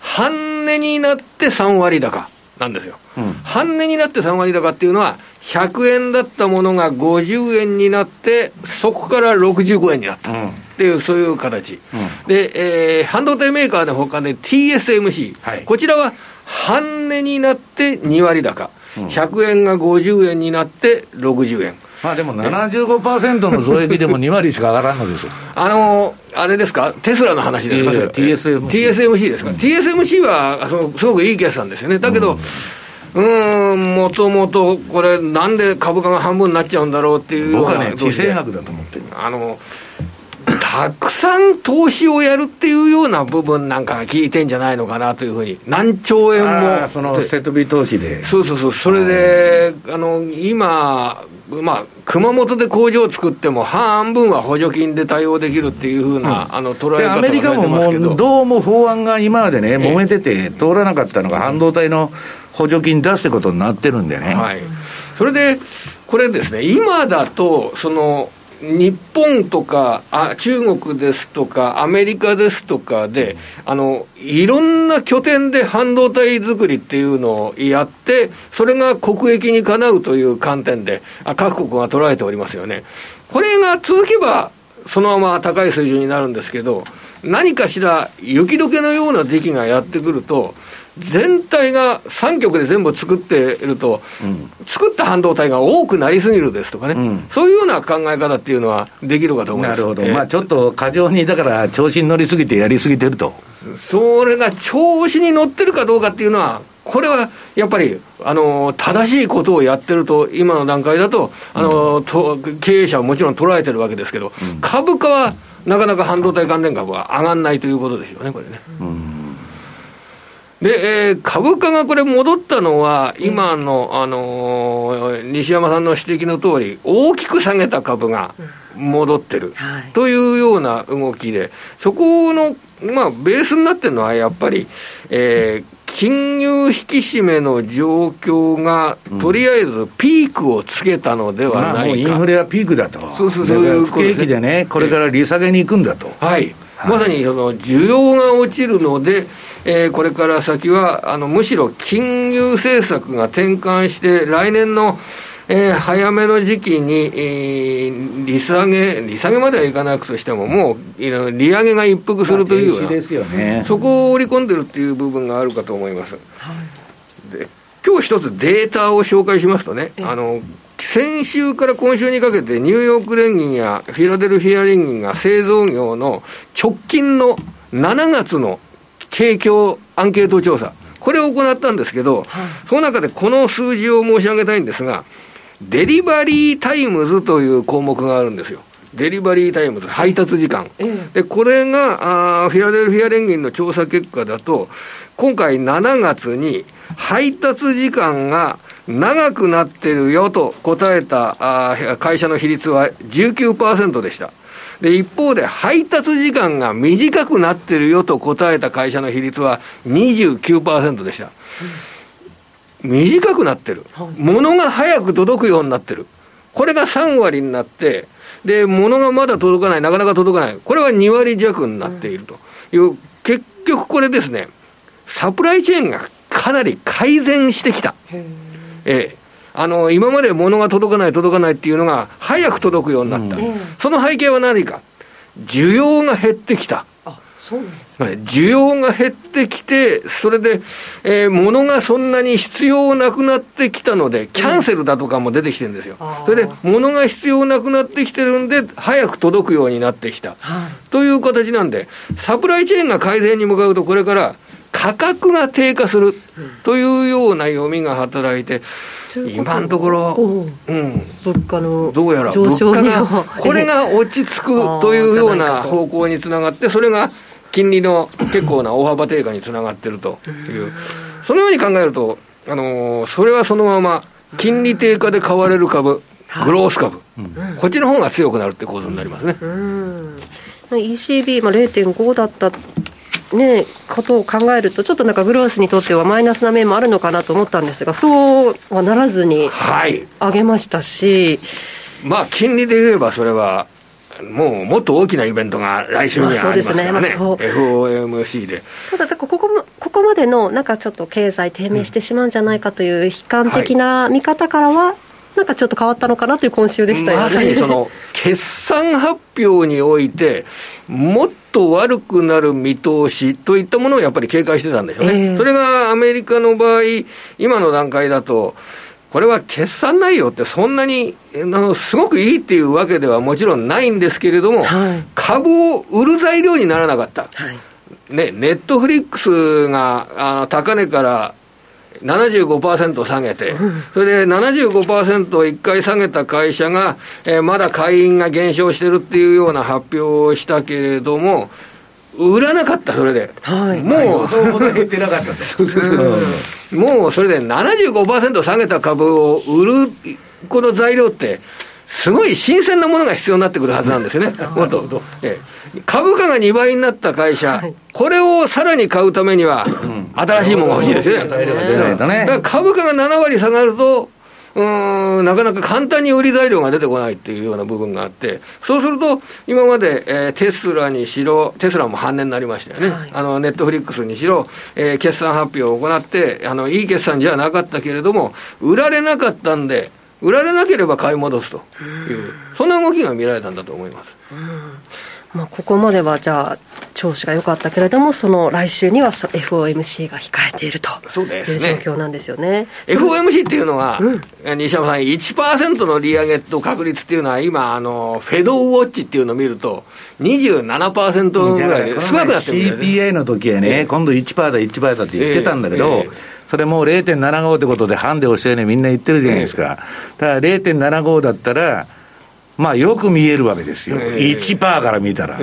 半値になって3割高なんですよ。うん、半値になって3割高っていうのは、100円だったものが50円になって、そこから65円になった。っていう、そういう形。うん、で、えー、半導体メーカーのほかで TSMC、はい、こちらは半値になって2割高。100円が50円になって60円。まあでも75%の増益でも2割しか上がらんのですよ。あのあれですか、テスラの話ですか、えー、TSMC。TSMC ですか、うん、TSMC はそのすごくいい決算ですよね。だけど、うんうん、もともとこれ、なんで株価が半分になっちゃうんだろうっていう僕はね、地政学だと思ってる。あのたくさん投資をやるっていうような部分なんかが効いてんじゃないのかなというふうに、何兆円も。その設備投資で。そうそうそう、それで、あの今、まあ、熊本で工場を作っても、半分は補助金で対応できるっていうふうな、うん、あの捉え方アメリカももう、どうも法案が今までね、揉めてて、通らなかったのが、半導体の補助金出すってことになってるんでね。はい、それで、これですね、今だと、その、日本とかあ中国ですとかアメリカですとかであのいろんな拠点で半導体作りっていうのをやってそれが国益にかなうという観点であ各国が捉えておりますよね。これが続けばそのまま高い水準になるんですけど何かしら雪解けのような時期がやってくると全体が3極で全部作っていると、うん、作った半導体が多くなりすぎるですとかね、うん、そういうような考え方っていうのはできるかと思います。なるほど、えー、まあ、ちょっと過剰に、だから調子に乗りすぎてやりすぎてると。それが調子に乗ってるかどうかっていうのは、これはやっぱり、あの正しいことをやってると、今の段階だと、あの、うん、と経営者はもちろん捉えてるわけですけど、株価はなかなか半導体関連株は上がらないということですよね、これね。うんで、えー、株価がこれ戻ったのは、今の、あのー、西山さんの指摘の通り、大きく下げた株が戻ってる、というような動きで、そこの、まあ、ベースになってるのは、やっぱり、えー、金融引き締めの状況が、とりあえずピークをつけたのではないか、まあ、インフレはピークだと、そうそうそういう不景気でね、これから利下げに行くんだと。はい、はい、まさにその需要が落ちるので、えー、これから先は、あの、むしろ金融政策が転換して、来年の、えー、早めの時期に、えー、利下げ、利下げまではいかなくとしても、もう、利上げが一服するというような、ですよね、そこを織り込んでるっていう部分があるかと思います。はい、で今日一つデータを紹介しますとね、あの、先週から今週にかけて、ニューヨーク連銀やフィラデルフィア連銀が製造業の直近の7月の景況アンケート調査、これを行ったんですけど、はい、その中でこの数字を申し上げたいんですが、デリバリータイムズという項目があるんですよ。デリバリータイムズ、配達時間。で、これが、あフィラデルフィア連銀の調査結果だと、今回7月に配達時間が長くなってるよと答えたあ会社の比率は19%でした。で、一方で配達時間が短くなってるよと答えた会社の比率は29%でした。短くなってる。物が早く届くようになってる。これが3割になって、で、物がまだ届かない、なかなか届かない。これは2割弱になっているという、うん、結局これですね、サプライチェーンがかなり改善してきた。ええ。あの、今まで物が届かない、届かないっていうのが、早く届くようになった。うん、その背景は何か。需要が減ってきた。あ、そうなんです需要が減ってきて、それで、えー、物がそんなに必要なくなってきたので、キャンセルだとかも出てきてるんですよ。それで、物が必要なくなってきてるんで、早く届くようになってきた。という形なんで、サプライチェーンが改善に向かうと、これから価格が低下するというような読みが働いて、今のところ、うん、物価のどうやら物価が、これが落ち着くというような方向につながって、それが金利の結構な大幅低下につながってるという、そのように考えると、あのー、それはそのまま、金利低下で買われる株、グロース株、こっちの方が強くなるって構図になりますね。ECB、まあ、0.5だったね、ことを考えると、ちょっとなんかグロースにとってはマイナスな面もあるのかなと思ったんですが、そうはならずに上げましたし、はい、まあ、金利で言えば、それはもうもっと大きなイベントが来週にはありますからね、まあ、ね。FOMC で。ただ、ここもここまでのなんかちょっと経済低迷してしまうんじゃないかという悲観的な見方からは、はいなんかちょっと変わったのかなという今週でしたよね。まさにその、決算発表において、もっと悪くなる見通しといったものをやっぱり警戒してたんでしょうね。えー、それがアメリカの場合、今の段階だと、これは決算内容ってそんなにあのすごくいいっていうわけではもちろんないんですけれども、はい、株を売る材料にならなかった。はい、ね、ネットフリックスがあの高値から75%下げて、うん、それで75%を1回下げた会社が、えー、まだ会員が減少してるっていうような発表をしたけれども、売らなかった、それで。はい、もう、そうほど減ってなかったと。もう、それで75%下げた株を売る、この材料って、すごい新鮮なものが必要になってくるはずなんですよね。もっと。ええ、株価が2倍になった会社、はい、これをさらに買うためには、新しいものが欲しいですよね。だから株価が7割下がると、うん、なかなか簡単に売り材料が出てこないっていうような部分があって、そうすると、今まで、えー、テスラにしろ、テスラも半年になりましたよね。はい、あの、ネットフリックスにしろ、えー、決算発表を行って、あの、いい決算じゃなかったけれども、売られなかったんで、売られなければ買い戻すという、そんな動きが見られたんだと思います。まあ、ここまではじゃあ、調子が良かったけれども、その来週には FOMC が控えているという状況なんですよね。ね FOMC っていうのは、うん、西山さん、1%の利上げと確率っていうのは、今、あのフェドウォッチっていうのを見ると、27%ぐらいで少なくなってるんだよ、ね、CPI の時はね、え今度1%だ、1%だって言ってたんだけど、えーえ。ーそれもう0.75ってことで、ハンデをしたようにみんな言ってるじゃないですか。ただ0.75だったら、まあよく見えるわけですよ、えー、1%から見たら、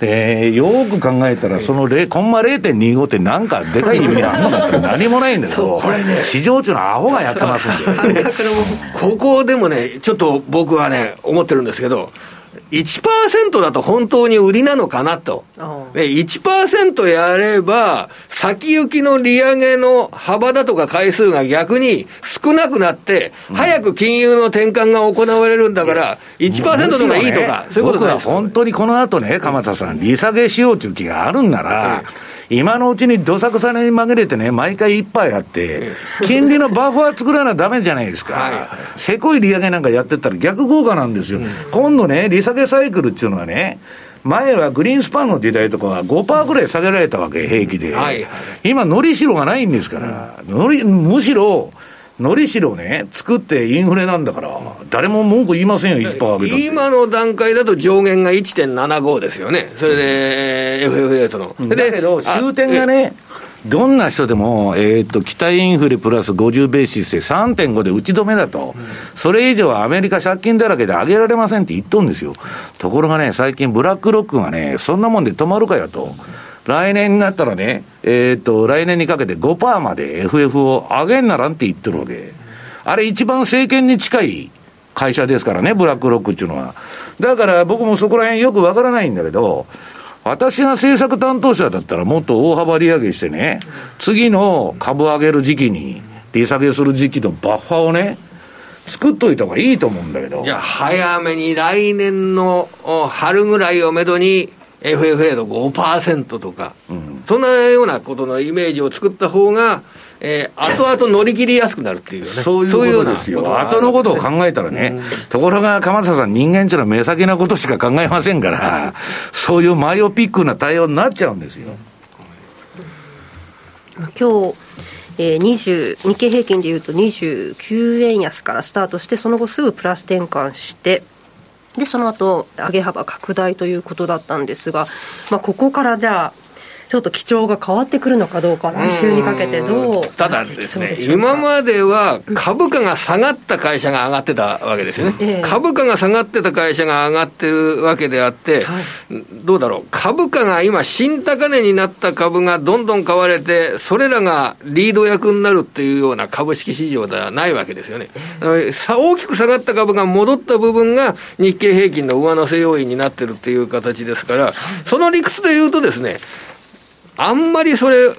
えー、よく考えたら、そのコンマ0.25ってなんかでかい意味あんのかって 何もないんだけど、ね、市場中のアホがやってますんで、ここでもね、ちょっと僕はね、思ってるんですけど、1%だと本当に売りなのかなと。1%やれば、先行きの利上げの幅だとか回数が逆に少なくなって、早く金融の転換が行われるんだから、1%の方がいいとか、そういうことは本当にこの後ね、鎌田さん、利下げしようという気があるんなら、今のうちにどさくさに紛れてね、毎回一杯あって、金利のバッファー作らなだめじゃないですか。はいはい、せこい利上げなんかやってったら逆効果なんですよ。うん、今度ね、利下げサイクルっていうのはね、前はグリーンスパンの時代とかは5%ぐらい下げられたわけ、平気で。はいはい、今、のりしろがないんですから、のりむしろ、のりしろね、作ってインフレなんだから、誰も文句言いませんよ、1%上げた今の段階だと上限が1.75ですよね、それで FF レートの。だけど、終点がね、どんな人でも、えー、っと、期待インフレプラス50ベーシスで3.5で打ち止めだと、それ以上はアメリカ借金だらけで上げられませんって言っとんですよ。ところがね、最近ブラックロックがね、そんなもんで止まるかやと。来年になったらね、えっ、と、来年にかけて5%まで FF を上げんならんって言ってるわけ。あれ一番政権に近い会社ですからね、ブラックロックっていうのは。だから僕もそこら辺よくわからないんだけど、私が政策担当者だったらもっと大幅利上げしてね、次の株上げる時期に、利下げする時期のバッファをね、作っといた方がいいと思うんだけど。じゃあ、早めに来年の春ぐらいをめどに、FFA の5%とか、うん、そんなようなことのイメージを作った方が、えー、後々乗り切りやすくなるっていうね。そういうことですよ。後のことを考えたらね、ところが鎌田さん、人間っていうのは目先なことしか考えませんから、そういうマイオピックな対応になっちゃうんですよ。今日えー、20日経平均でいうと29円安からスタートしてその後すぐプラス転換してでその後上げ幅拡大ということだったんですが、まあ、ここからじゃあちょっと基調が変わってくるのかどうか、来週にかけてどうただですね、今までは株価が下がった会社が上がってたわけですよね、え株価が下がってた会社が上がってるわけであって、はい、どうだろう、株価が今、新高値になった株がどんどん買われて、それらがリード役になるっていうような株式市場ではないわけですよね。え大きく下がった株が戻った部分が日経平均の上乗せ要因になってるっていう形ですから、その理屈で言うとですね、あんまりそれ、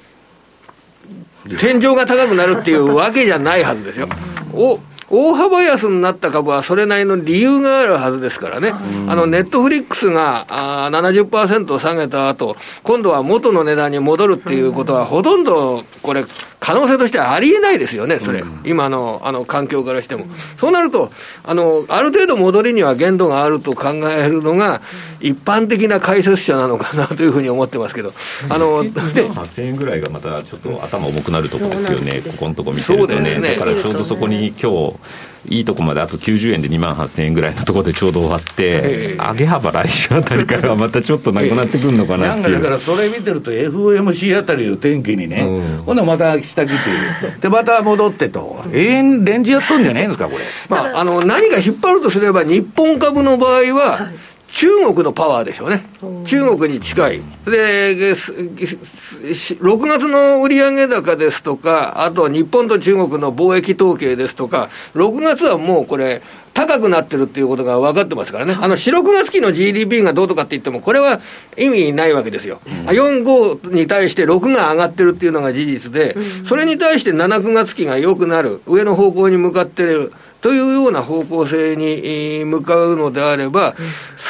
天井が高くなるっていうわけじゃないはずですよ。お大幅安になった株はそれなりの理由があるはずですからね、あのネットフリックスがあ70%下げた後今度は元の値段に戻るっていうことは、ほとんどこれ、可能性としてはありえないですよね、それ、今のあの環境からしても。そうなるとあの、ある程度戻りには限度があると考えるのが、一般的な解説者なのかなというふうに思ってますけど、あの8000円ぐらいがまたちょっと頭重くなるところですよね、ここのとこ見てるとね、ね。だからちょうどそこに今日いいとこまであと90円で2万8000円ぐらいのところでちょうど終わって、上げ幅来週あたりからまたちょっとなくなってくるのかなっていう。だからそれ見てると FOMC あたりを天気にね、うん、今度また下来て、で、また戻ってと、永遠レンジやっとんじゃないんですか、これ。まあ、あの、何が引っ張るとすれば、日本株の場合は、はい中国のパワーでしょうね。中国に近い。で、6月の売上高ですとか、あと日本と中国の貿易統計ですとか、6月はもうこれ、高くなってるっていうことが分かってますからね。あの、4、6月期の GDP がどうとかって言っても、これは意味ないわけですよ。うん、4、5に対して6が上がってるっていうのが事実で、それに対して7、9月期が良くなる、上の方向に向かってる。というような方向性に向かうのであれば、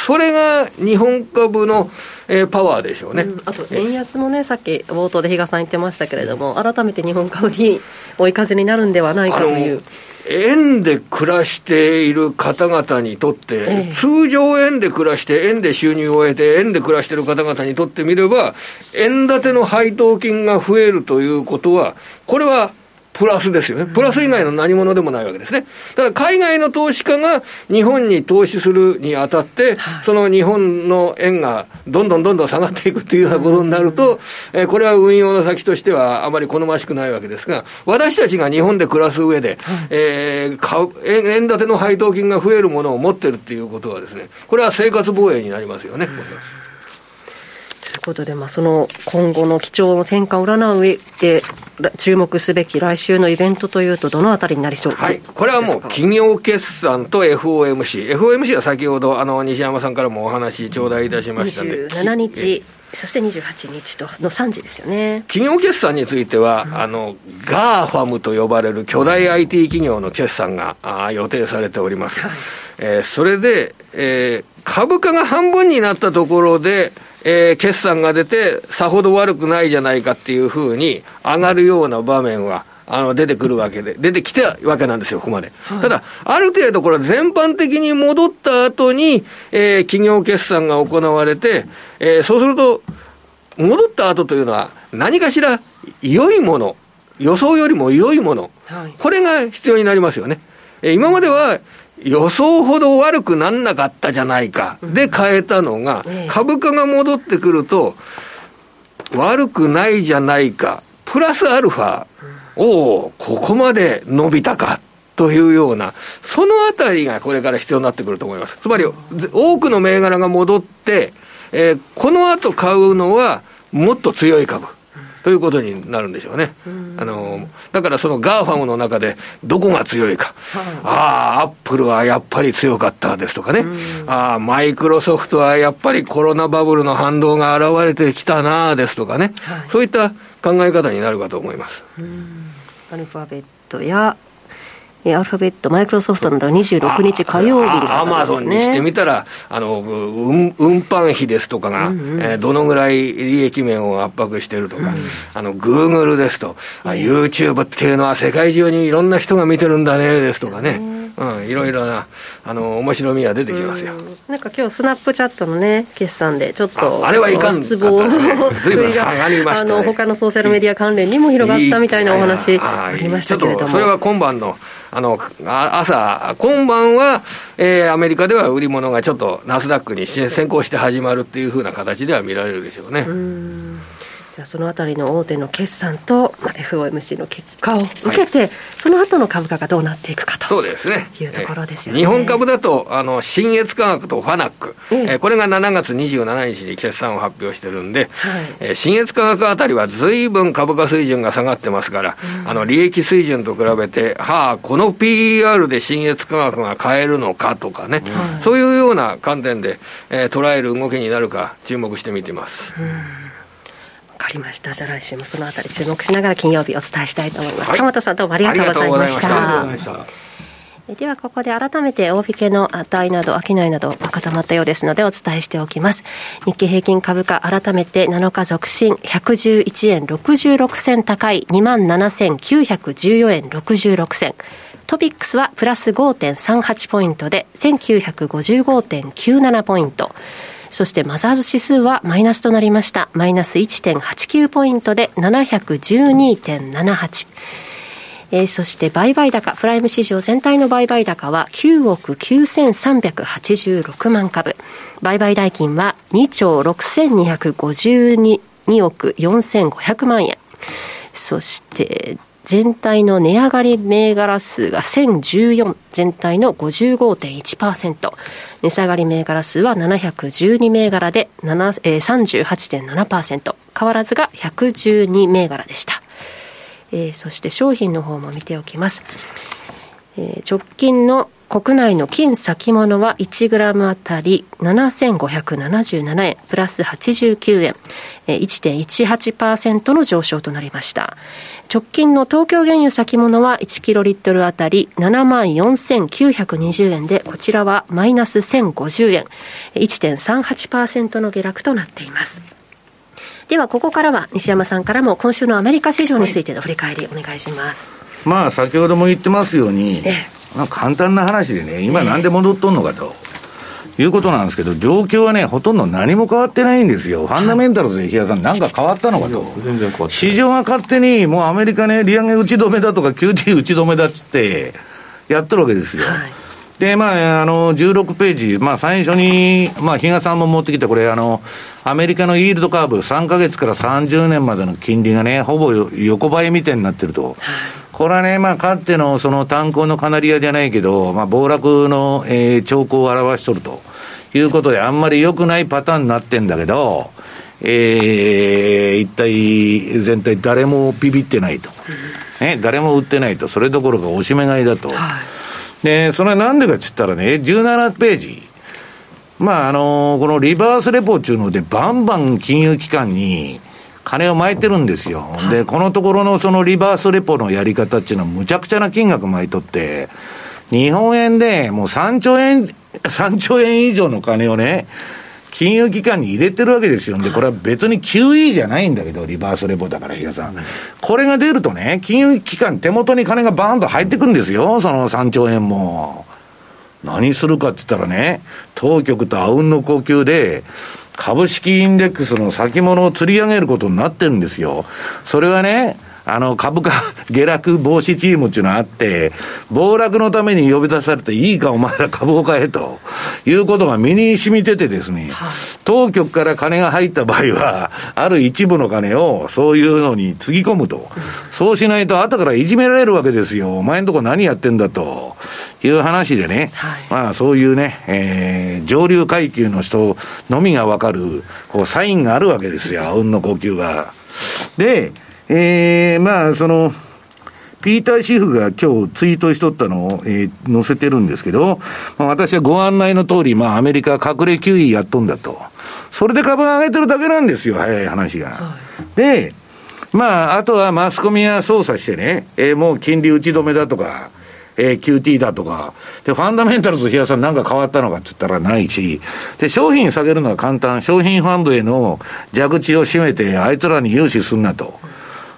それが日本株の、えー、パワーでしょうね、うん、あと円安もね、さっき冒頭で比嘉さん言ってましたけれども、改めて日本株に 追い風になるんではないかという。円で暮らしている方々にとって、ええ、通常円で暮らして、円で収入を得て、円で暮らしている方々にとってみれば、円建ての配当金が増えるということは、これはプラスですよね。プラス以外の何物でもないわけですね。ただ海外の投資家が日本に投資するにあたって、その日本の円がどんどんどんどん下がっていくというようなことになると、えー、これは運用の先としてはあまり好ましくないわけですが、私たちが日本で暮らす上で、えー、買う円、円建ての配当金が増えるものを持ってるっていうことはですね、これは生活防衛になりますよね。ということで、まあ、その今後の基調の転換を占う上で、注目すべき来週のイベントというと、どのあたりになりそうはい、これはもう企業決算と FOMC、FOMC は先ほどあの西山さんからもお話頂戴いたしましたので。27日そして28日との3時ですよね。企業決算については、うん、あの GAFAM と呼ばれる巨大 IT 企業の決算があ予定されております、はい、えー、それで、えー、株価が半分になったところで、えー、決算が出て、さほど悪くないじゃないかっていうふうに上がるような場面は、あの、出てくるわけで、出てきたわけなんですよ、ここまで。はい、ただ、ある程度これ全般的に戻った後に、えー、企業決算が行われて、えー、そうすると、戻った後というのは、何かしら良いもの、予想よりも良いもの、はい、これが必要になりますよね。えー、今までは、予想ほど悪くなんなかったじゃないか。で変えたのが、株価が戻ってくると、悪くないじゃないか。プラスアルファ。おお、ここまで伸びたか。というような、そのあたりがこれから必要になってくると思います。つまり、多くの銘柄が戻って、えー、この後買うのは、もっと強い株。ということになるんでしょうね。あの、だからその GAFAM の中でどこが強いか。ああ、アップルはやっぱり強かったですとかね。ああ、マイクロソフトはやっぱりコロナバブルの反動が現れてきたなですとかね。そういった考え方になるかと思います。アルファベットやえアルファベット、マイクロソフトなど26日火曜日アマゾンにしてみたら、あの、運、運搬費ですとかが、うんうん、えー、どのぐらい利益面を圧迫してるとか、グーグルですと、あ YouTube っていうのは世界中にいろんな人が見てるんだね、ですとかね。うん、いろいろな、あの、面白みが出てきますよ。なんか今日、スナップチャットのね、決算で、ちょっと、あれはいかん、失望ぶりが、あの、他のソーシャルメディア関連にも広がったみたいなお話ありましたけれども。それは今晩の、あの、朝、今晩は、えー、アメリカでは売り物がちょっとナスダックに先行して始まるっていうふうな形では見られるでしょうね。うじゃそのあたりの大手の決算と、まあ、FOMC の結果を受けて、はい、その後の株価がどうなっていくかとそうですね。いうところですよね。日本株だと、あの、新越科学とファナック、ええ。ー、これが7月27日に決算を発表してるんで、はい。えー、新越科学あたりは随分株価水準が下がってますから、うん、あの、利益水準と比べて、はあ、この PER で新越科学が買えるのかとかね、はい、そういうような観点で、えー、捉える動きになるか注目してみてます。うんかりました。じゃあ来週もそのあたり注目しながら金曜日お伝えしたいと思います。はい、鎌田さんどうもありがとうございました。ではここで改めて大引けの値など商いなど固まったようですのでお伝えしておきます日経平均株価改めて7日続伸111円66銭高い27,914円66銭トピックスはプラス5.38ポイントで1955.97ポイントそしてマザーズ指数はマイナスとなりました。マイナス1.89ポイントで712.78。えー、そして売買高、プライム市場全体の売買高は9億9386万株。売買代金は2兆6252億4500万円。そして、全体の値上がり銘柄数が1014、全体の55.1%。値下がり銘柄数は712銘柄で、えー、38.7%。変わらずが112銘柄でした。えー、そして商品の方も見ておきます。えー、直近の国内の金先物は1グラムあたり7577円、プラス89円、1.18%の上昇となりました。直近の東京原油先物は1キロリットルあたり7万4920円で、こちらはマイナス1050円、1.38%の下落となっています。では、ここからは西山さんからも今週のアメリカ市場についての振り返りお願いします。まあ、先ほども言ってますように、まあ、簡単な話でね、今なんで戻っとんのかと。いうことなんですけど、状況はね、ほとんど何も変わってないんですよ。ファンダメンタルズで、日嘉さん、なんか変わったのかと。市場が勝手に、もうアメリカね、利上げ打ち止めだとか、QT 打ち止めだっつって、やってるわけですよ。はい、で、まあ、あの、16ページ、まあ、最初に、まあ、比嘉さんも持ってきた、これ、あの、アメリカのイールドカーブ、3か月から30年までの金利がね、ほぼ横ばいみたいになってると。はいこれはね、まあ、かつてのその炭鉱のカナリアじゃないけど、まあ、暴落の、えー、兆候を表しとるということで、あんまり良くないパターンになってんだけど、えー、一体、全体誰もビビってないと。ね、誰も売ってないと。それどころかおしめ買いだと。はい、で、それはなんでかっつったらね、17ページ。まあ、あのー、このリバースレポっていうので、バンバン金融機関に、金を巻いてるんですよ。で、このところのそのリバースレポのやり方っていうのはむちゃくちゃな金額巻いとって、日本円でもう3兆円、3兆円以上の金をね、金融機関に入れてるわけですよ。で、これは別に QE じゃないんだけど、リバースレポだから、比嘉さん。これが出るとね、金融機関手元に金がバーンと入ってくるんですよ、その3兆円も。何するかって言ったらね、当局とあうんの呼吸で、株式インデックスの先物を釣り上げることになってるんですよ。それはね、あの、株価 下落防止チームっていうのがあって、暴落のために呼び出されていいかお前ら株を買えということが身に染みててですね、当局から金が入った場合は、ある一部の金をそういうのにつぎ込むと。そうしないと後からいじめられるわけですよ。お前んとこ何やってんだという話でね、はい、まあそういうね、えー、上流階級の人のみがわかる、こう、サインがあるわけですよ。運の呼吸が。で、えー、まあ、その、ピーター・シフが今日ツイートしとったのを、えー、載せてるんですけど、まあ、私はご案内の通り、まあ、アメリカ隠れ9位やっとんだと。それで株が上げてるだけなんですよ、早い話が。はい、で、まあ、あとはマスコミが操作してね、えー、もう金利打ち止めだとか、えー、QT だとか。で、ファンダメンタルズ、日野さんなんか変わったのかっつったらないし。で、商品下げるのは簡単。商品ファンドへの蛇口を閉めて、あいつらに融資すんなと。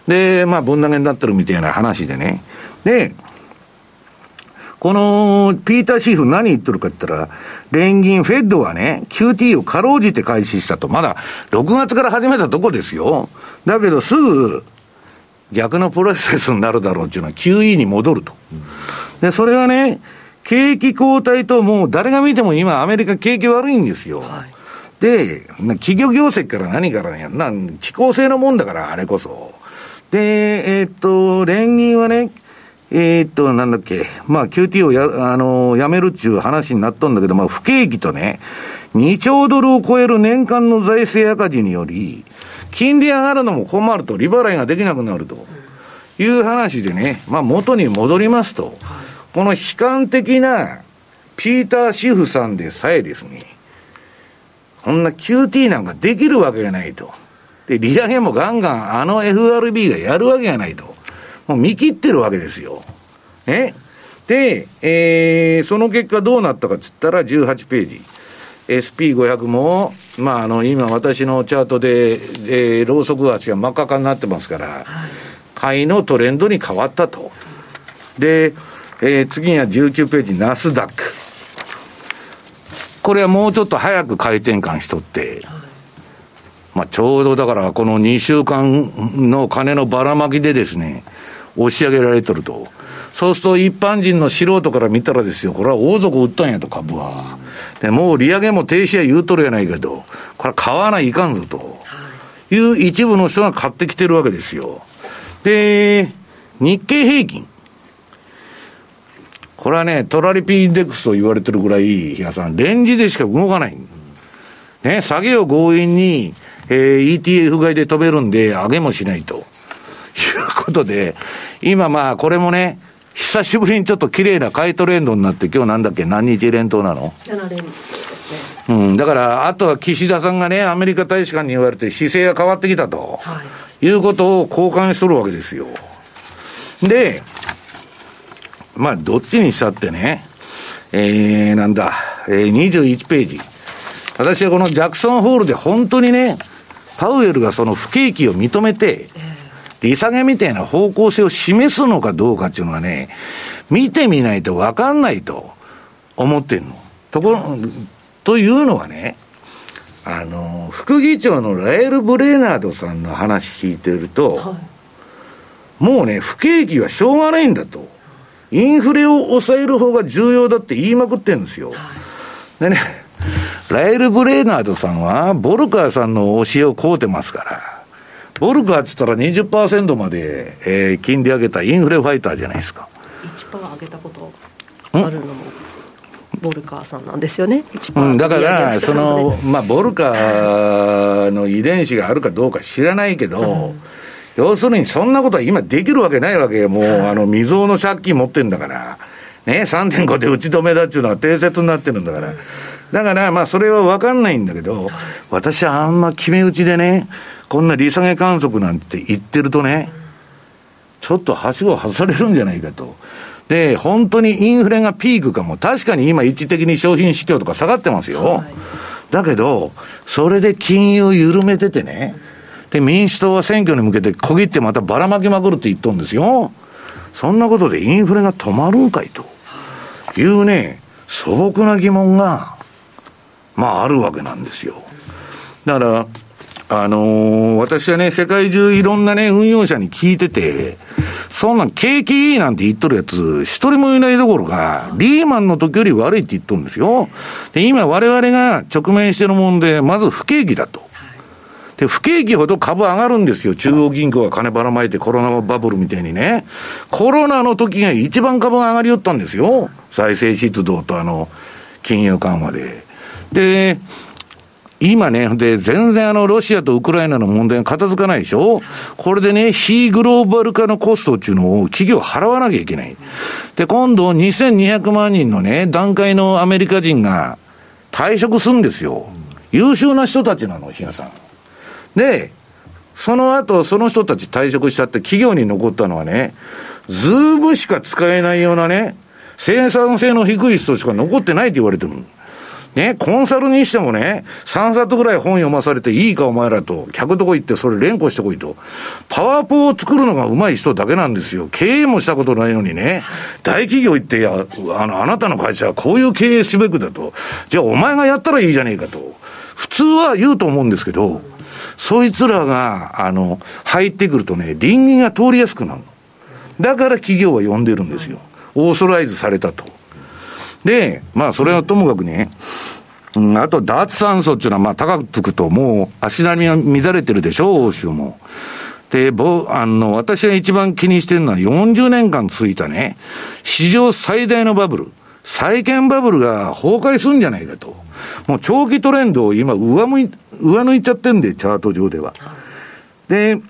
で、まあ、ぶん投げになってるみたいな話でね。で、この、ピーター・シーフ何言ってるかって言ったら、連銀、フェッドはね、QT をかろうじて開始したと。まだ、6月から始めたとこですよ。だけど、すぐ、逆のプロセスになるだろうっていうのは QE に戻ると。で、それはね、景気後退ともう誰が見ても今アメリカ景気悪いんですよ。はい、で、企業業績から何からね、な、遅効性のもんだから、あれこそ。で、えー、っと、連銀はね、えー、っと、なんだっけ、まあ、QT をや、あの、やめるっていう話になったんだけど、まあ、不景気とね、2兆ドルを超える年間の財政赤字により、金利上がるのも困ると、利払いができなくなるという話でね、まあ元に戻りますと、この悲観的なピーター・シフさんでさえですね、こんな QT なんかできるわけがないと。で、利上げもガンガンあの FRB がやるわけがないと。もう見切ってるわけですよ。ね。で、えー、その結果どうなったかっつったら18ページ。SP500 も、まあ、あの、今私のチャートで、えー、ローソク足が真っ赤かになってますから、買いのトレンドに変わったと。で、えー、次には19ページ、ナスダック。これはもうちょっと早く回転換しとって、まあ、ちょうどだから、この2週間の金のばらまきでですね、押し上げられとると。そうすると一般人の素人から見たらですよ、これは王族売ったんやと、株は。で、もう利上げも停止や言うとるやないけど、これは買わないかんぞと。いう一部の人が買ってきてるわけですよ。で、日経平均。これはね、トラリピインデックスと言われてるぐらい、比嘉さん、レンジでしか動かない。ね、下げを強引に、えー、ETF 買いで飛べるんで、上げもしないと。いうことで、今まあ、これもね、久しぶりにちょっと綺麗な買いトレンドになって、今日なんだっけ、何日連投なの ?7 連ですね。うん、だから、あとは岸田さんがね、アメリカ大使館に言われて姿勢が変わってきたと、はい、いうことを交換しとるわけですよ。で、まあ、どっちにしたってね、えー、なんだ、えー、21ページ。私はこのジャクソンホールで本当にね、パウエルがその不景気を認めて、えー利下げみたいな方向性を示すのかどうかっていうのはね、見てみないと分かんないと思ってんの。ところ、というのはね、あの、副議長のラエル・ブレーナードさんの話聞いてると、はい、もうね、不景気はしょうがないんだと。インフレを抑える方が重要だって言いまくってるんですよ。はい、でね、ラエル・ブレーナードさんは、ボルカーさんの教えをこうてますから、ボルカーっつったら20%まで、えー、金利上げたインフレファイターじゃないですか。1%上げたことあるのも。ボルカーさんなんですよね、うん、だから、その、まあ、ボルカーの遺伝子があるかどうか知らないけど、うん、要するにそんなことは今できるわけないわけよ。もう、あの、未曾有の借金持ってんだから。ね、3.5で打ち止めだっていうのは定説になってるんだから。だから、まあ、それは分かんないんだけど、私はあんま決め打ちでね、こんな利下げ観測なんて言ってるとね、ちょっとはしご外されるんじゃないかと。で、本当にインフレがピークかも。確かに今一時的に商品市況とか下がってますよ。だけど、それで金融緩めててね、で、民主党は選挙に向けて小切ってまたばらまきまくるって言っとんですよ。そんなことでインフレが止まるんかいというね、素朴な疑問が、まああるわけなんですよ。だから、あのー、私はね、世界中いろんなね、運用者に聞いてて、そんなん景気いいなんて言っとるやつ、一人もいないどころか、リーマンの時より悪いって言っとるんですよ。で、今我々が直面してるもんで、まず不景気だと。で、不景気ほど株上がるんですよ。中央銀行が金ばらまいてコロナバブルみたいにね。コロナの時が一番株が上がりよったんですよ。財政出動とあの、金融緩和で。で、今ね、で、全然あの、ロシアとウクライナの問題が片付かないでしょ？これでね、非グローバル化のコストっていうのを企業払わなきゃいけない。で、今度2200万人のね、段階のアメリカ人が退職するんですよ。優秀な人たちなの、比嘉さん。で、その後、その人たち退職しちゃって企業に残ったのはね、ズームしか使えないようなね、生産性の低い人しか残ってないって言われてるね、コンサルにしてもね、3冊ぐらい本読まされていいかお前らと、客とこ行ってそれ連呼してこいと。パワーポを作るのが上手い人だけなんですよ。経営もしたことないのにね、大企業行って、や、あの、あなたの会社はこういう経営すべくだと。じゃあお前がやったらいいじゃねえかと。普通は言うと思うんですけど、そいつらが、あの、入ってくるとね、倫理が通りやすくなるの。だから企業は呼んでるんですよ。オーソライズされたと。で、まあ、それはともかくね、うん、あと、脱炭素っていうのは、まあ、高くつくと、もう、足並みが乱れてるでしょ、欧州も。で、ぼ、あの、私が一番気にしてるのは、40年間続いたね、史上最大のバブル、債券バブルが崩壊するんじゃないかと。もう長期トレンドを今上向い、上抜いちゃってんで、チャート上では。で、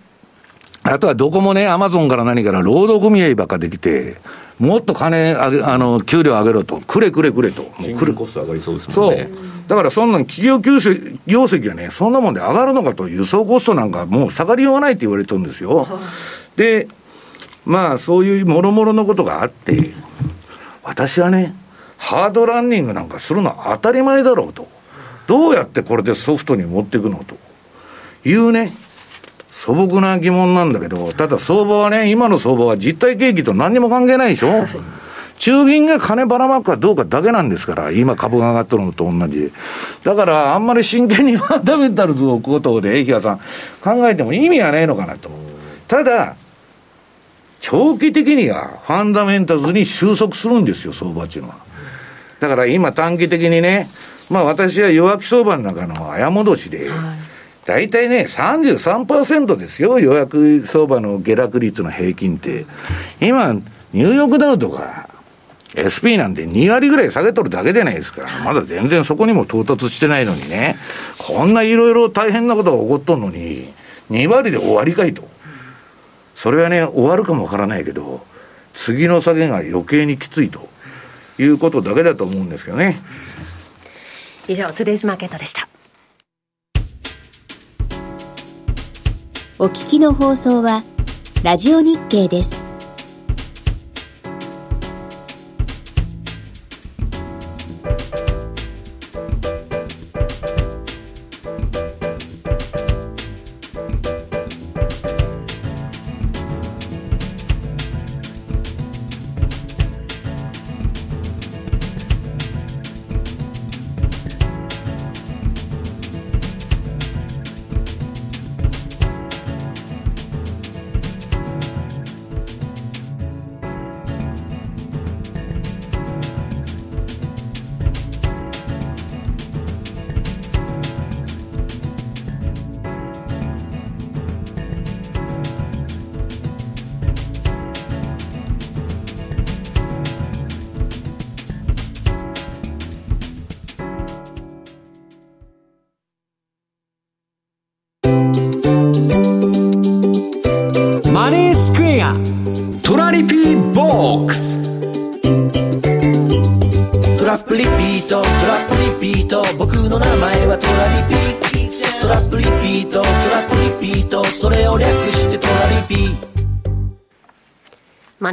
あとはどこもね、アマゾンから何から労働組合ばっかできて、もっと金あげ、あの、給料上げろと。くれくれくれと。くれコスト上がりそうですもんね。そう。だからそんな企業業績がね、そんなもんで上がるのかと、輸送コストなんかもう下がりようがないって言われてるんですよ。で、まあそういうもろもろのことがあって、私はね、ハードランニングなんかするのは当たり前だろうと。どうやってこれでソフトに持っていくのというね、素朴な疑問なんだけど、ただ相場はね、今の相場は実体景気と何にも関係ないでしょ。中銀が金ばらまくかどうかだけなんですから、今株が上がってるのと同じ。だから、あんまり真剣にファンダメンタルズのことで、駅谷さん、考えても意味がないのかなと。ただ、長期的にはファンダメンタルズに収束するんですよ、相場っていうのは。だから今短期的にね、まあ私は弱気相場の中の綾戻しで、大体ね、33%ですよ、予約相場の下落率の平均って。今、ニューヨークダウとか、SP なんて2割ぐらい下げとるだけじゃないですか。まだ全然そこにも到達してないのにね、こんないろいろ大変なことが起こっとんのに、2割で終わりかいと。それはね、終わるかもわからないけど、次の下げが余計にきついということだけだと思うんですけどね。以上、トゥデイズマーケットでした。お聞きの放送は、ラジオ日経です。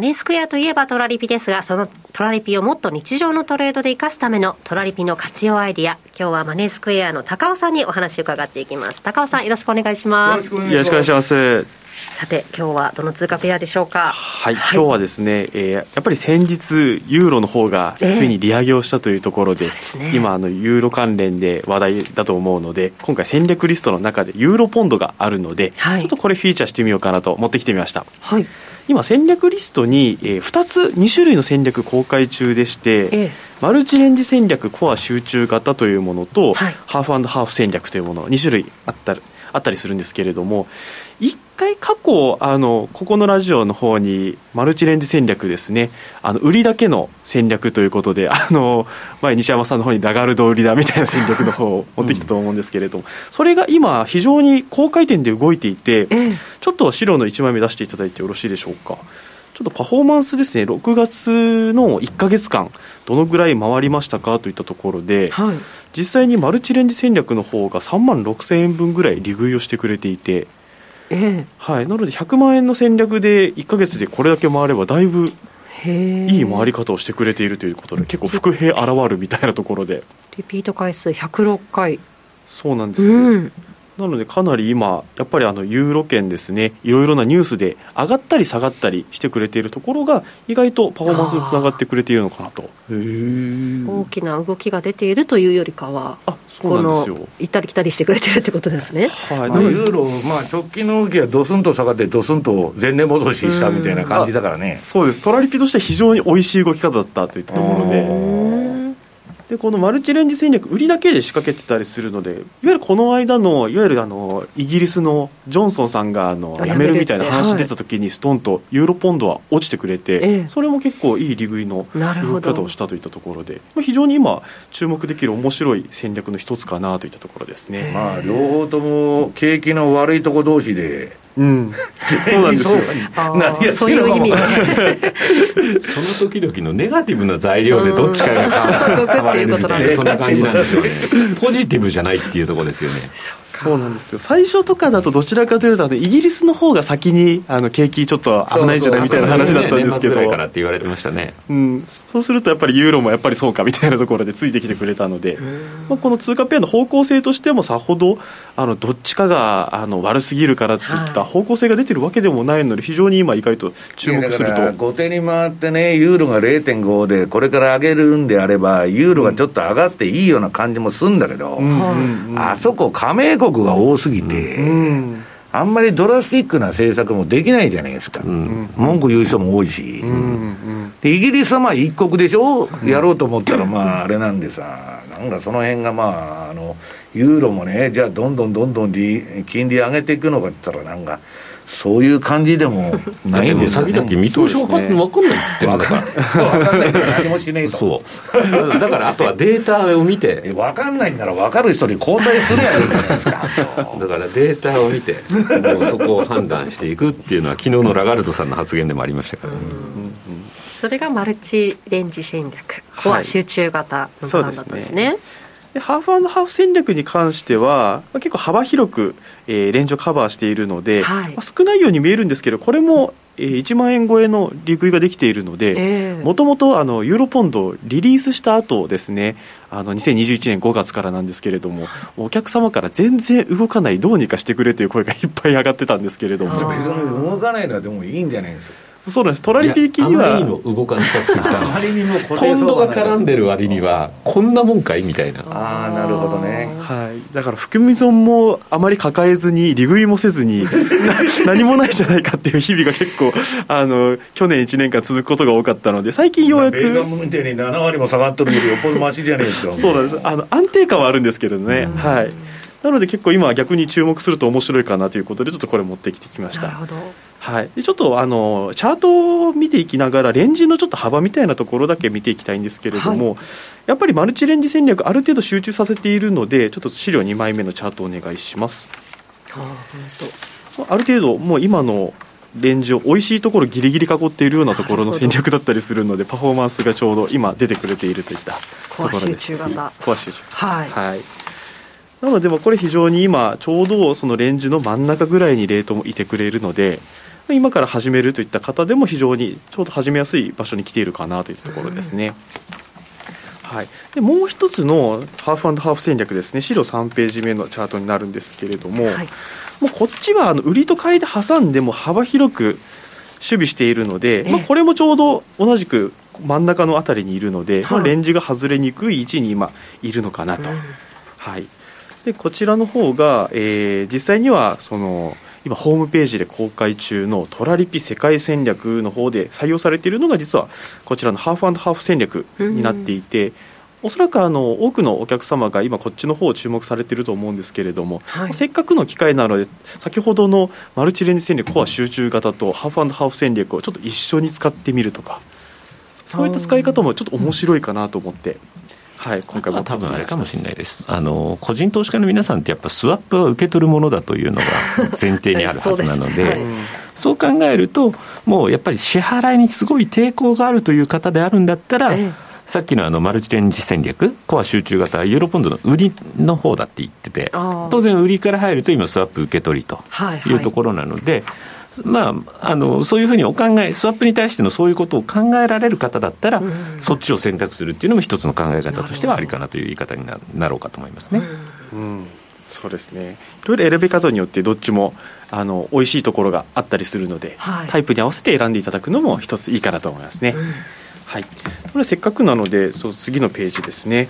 ネースクエアといえばトラリピですが、そのトラリピをもっと日常のトレードで生かすためのトラリピの活用アイディア、今日はマネースクエアの高尾さんにお話を伺っていきます。高尾さん、よろしくお願いします。よろしくお願いします。さて、今日はどの通貨ペアでしょうか？はい、はい、今日はですね、えー、やっぱり先日、ユーロの方がついに利上げをしたというところで、えーね、今、あの、ユーロ関連で話題だと思うので、今回戦略リストの中でユーロポンドがあるので、はい、ちょっとこれフィーチャーしてみようかなと持ってきてみました。はい。今戦略リストに、えー、2つ2種類の戦略公開中でして、ええ、マルチレンジ戦略コア集中型というものと、はい、ハーフハーフ戦略というもの2種類あったあったりするんですけれども一回過去あのここのラジオの方にマルチレンジ戦略ですね。あの売りだけの戦略ということであの前西山さんの方にラガルド売りだみたいな戦略の方を持ってきたと思うんですけれども、うん、それが今非常に高回転で動いていて、うん、ちょっと白の1枚目出していただいてよろしいでしょうか。ちょっとパフォーマンスですね。6月の1か月間どのぐらい回りましたかといったところで、はい、実際にマルチレンジ戦略の方が3万6000円分ぐらい利食いをしてくれていてはい、なので100万円の戦略で1か月でこれだけ回ればだいぶいい回り方をしてくれているということで結構伏兵現るみたいなところで。リピート回数106回。そうなんです、うん、なのでかなり今やっぱりあのユーロ圏ですねいろいろなニュースで上がったり下がったりしてくれているところが意外とパフォーマンスにつながってくれているのかなと。大きな動きが出ているというよりかはあそうなんですよ。行ったり来たりしてくれてるってことですね、はい、まあ、ユーロ、まあ、直近の動きはドスンと下がってドスンと前年戻ししたみたいな感じだからね。そうです。トラリピとしては非常に美味しい動き方だったといったところででこのマルチレンジ戦略売りだけで仕掛けてたりするのでいわゆるこの間のいわゆるあのイギリスのジョンソンさんがあの辞めるみたいな話出た時にストンとユーロポンドは落ちてくれて、それも結構いい利食いの動き方をしたといったところで非常に今注目できる面白い戦略の一つかなといったところですね。まあ両方とも景気の悪いとこ同士でうん、そうなんですよ。そういう意味で。その時々のネガティブな材料でどっちかが変わる。みたいな、そんな感じなんですよね。ポジティブじゃないっていうところですよね。そうなんですよ。最初とかだとどちらかというとイギリスの方が先にあの景気ちょっと危ないんじゃないみたいな話だったんですけど。そうからって言われてましたね、うん、そうするとやっぱりユーロもやっぱりそうかみたいなところでついてきてくれたので、まあ、この通貨ペアの方向性としてもさほどあのどっちかがあの悪すぎるからっていった方向性が出てるわけでもないので非常に今意外と注目すると。後手に回ってねユーロが0.5でこれから上げるんであればユーロがちょっと上がっていいような感じもするんだけど、うん、あそこ加盟国が多すぎてて、うん、あんまりドラスティックな政策もできないじゃないですか、うん、文句言う人も多いし、でイギリスはまあ一国でしょ、やろうと思ったら、まああれなんでさ、なんかその辺がまあ、あのユーロもね、じゃあどんどんどんどん金利上げていくのかって言ったら、なんか。そういう感じでも ないんですよ、ね、先々見通し分かんないって言ってるんだから。分かんないから何もしねえとそう。だからあとはデータを見て。分かんないんなら分かる人に交代するやつじゃないですか。だからデータを見てもうそこを判断していくっていうのは昨日のラガルドさんの発言でもありましたから、それがマルチレンジ戦略。コア集中型のプランだったんですね、はいでハーフハーフ戦略に関しては、まあ、結構幅広く、えー、レンジをカバーしているので、はい、まあ、少ないように見えるんですけどこれも、えー、1万円超えの利食いができているのでもともとユーロポンドをリリースした後ですねあの2021年5月からなんですけれどもお客様から全然動かないどうにかしてくれという声がいっぱい上がってたんですけれども。別に動かないのはでもいいんじゃないですかそうなんです。トラリピ的にはあまりにも動かなさすぎた。あまりにもポンドが絡んでる割にはこんなもんかいみたいな。ああなるほどね。はい。だから含み損もあまり抱えずに利食いもせずに 何もないじゃないかっていう日々が結構あの去年1年間続くことが多かったので最近ようやく米韓みたいに7割も下がってるよりよっぽどマシじゃねえですかそうなんです。あの安定感はあるんですけどね。はい。なので結構今逆に注目すると面白いかなということでちょっとこれ持ってきてきました。なるほどはい、でちょっとあのチャートを見ていきながらレンジのちょっと幅みたいなところだけ見ていきたいんですけれども、はい、やっぱりマルチレンジ戦略ある程度集中させているのでちょっと資料2枚目のチャートお願いします。ある程度もう今のレンジを美味しいところギリギリ囲っているようなところの戦略だったりするのでパフォーマンスがちょうど今出てくれているといったところです。コア集中型。コア集中。はい。はいなので、これ非常に今、ちょうどそのレンジの真ん中ぐらいにレートもいてくれるので、今から始めるといった方でも非常にちょうど始めやすい場所に来ているかなというところですね。はい、でもう一つのハーフハーフ戦略ですね。資料3ページ目のチャートになるんですけれども、はい、もうこっちはあの売りと買いで挟んでも幅広く守備しているので、まあ、これもちょうど同じく真ん中の辺りにいるので、まあ、レンジが外れにくい位置に今いるのかなと。はい、でこちらの方が、えー、実際にはその今ホームページで公開中のトラリピ世界戦略の方で採用されているのが実はこちらのハーフハーフ戦略になっていて、うん。おそらくあの多くのお客様が今こっちの方を注目されていると思うんですけれども、はい、せっかくの機会なので先ほどのマルチレンジ戦略コア集中型とハーフハーフ戦略をちょっと一緒に使ってみるとかそういった使い方もちょっと面白いかなと思ってはい、今回も多分あれかもしれないです。あの個人投資家の皆さんってやっぱスワップは受け取るものだというのが 前提にあるはずなので、はい、そう考えるともうやっぱり支払いにすごい抵抗があるという方であるんだったら。ええ。さっきのあのマルチレンジ戦略、コア集中型、ユーロポンドの売りの方だって言ってて、当然、売りから入ると今、スワップ受け取りというところなので、まあ、あのそういうふうにお考え、スワップに対してのそういうことを考えられる方だったら、うん、そっちを選択するっていうのも一つの考え方としてはありかなという言い方になろうかと思いますね。うん、うん。そうですね。いろいろ選び方によってどっちもあの美味しいところがあったりするので、はい、タイプに合わせて選んでいただくのも一ついいかなと思いますね、うん、はい。これせっかくなのでそう次のページですね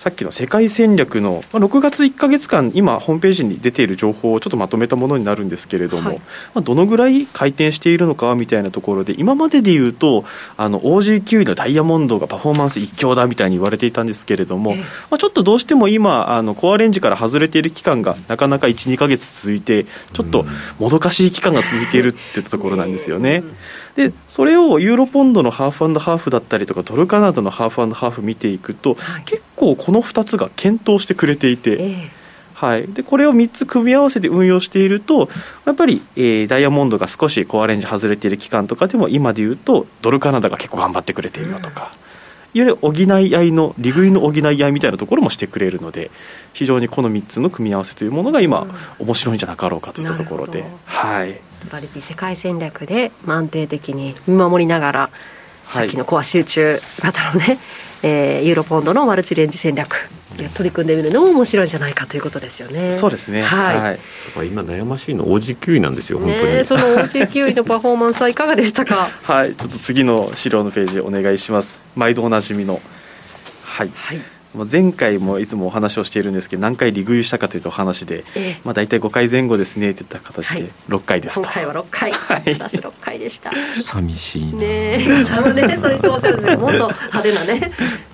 さっきの世界戦略の、まあ、6月1か月間、今、ホームページに出ている情報をちょっとまとめたものになるんですけれども、はい、まあ、どのぐらい回転しているのかみたいなところで、今までで言うと、あの OG9 のダイヤモンドがパフォーマンス一強だみたいに言われていたんですけれども、えー、まあ、ちょっとどうしても今、あのコアレンジから外れている期間がなかなか1、2か月続いて、ちょっともどかしい期間が続いているっていったところなんですよね。でそれをユーロポンドのハーフハーフだったりとかドルカナダのハーフハーフ見ていくと、はい、結構この2つが検討してくれていて。えーはい、でこれを3つ組み合わせて運用しているとやっぱり、えー、ダイヤモンドが少しコアレンジ外れている期間とかでも今でいうとドルカナダが結構頑張ってくれているよとか、いわゆる補い合いの利食いの補い合いみたいなところもしてくれるので非常にこの3つの組み合わせというものが今、面白いんじゃなかろうかといったところで。はいバリピ世界戦略で安定的に見守りながら、さっきのコア集中型のね、えー、ユーロポンドのマルチレンジ戦略取り組んでみるのも面白いんじゃないかということですよね。そうですね。はい。はい、今悩ましいの OG9 位なんですよ。本当に。その OG9 位のパフォーマンスはいかがでしたか？はい。ちょっと次の資料のページお願いします。毎度おなじみの。はい。はい。前回もいつもお話をしているんですけど何回利食いしたかというとお話で、えまあ、大体5回前後ですねっていった形で6回ですと、はい、今回は6回、はい、プラス6回でした。寂しいねえ。それねそれいつもおっしゃるんですけどもっと派手なね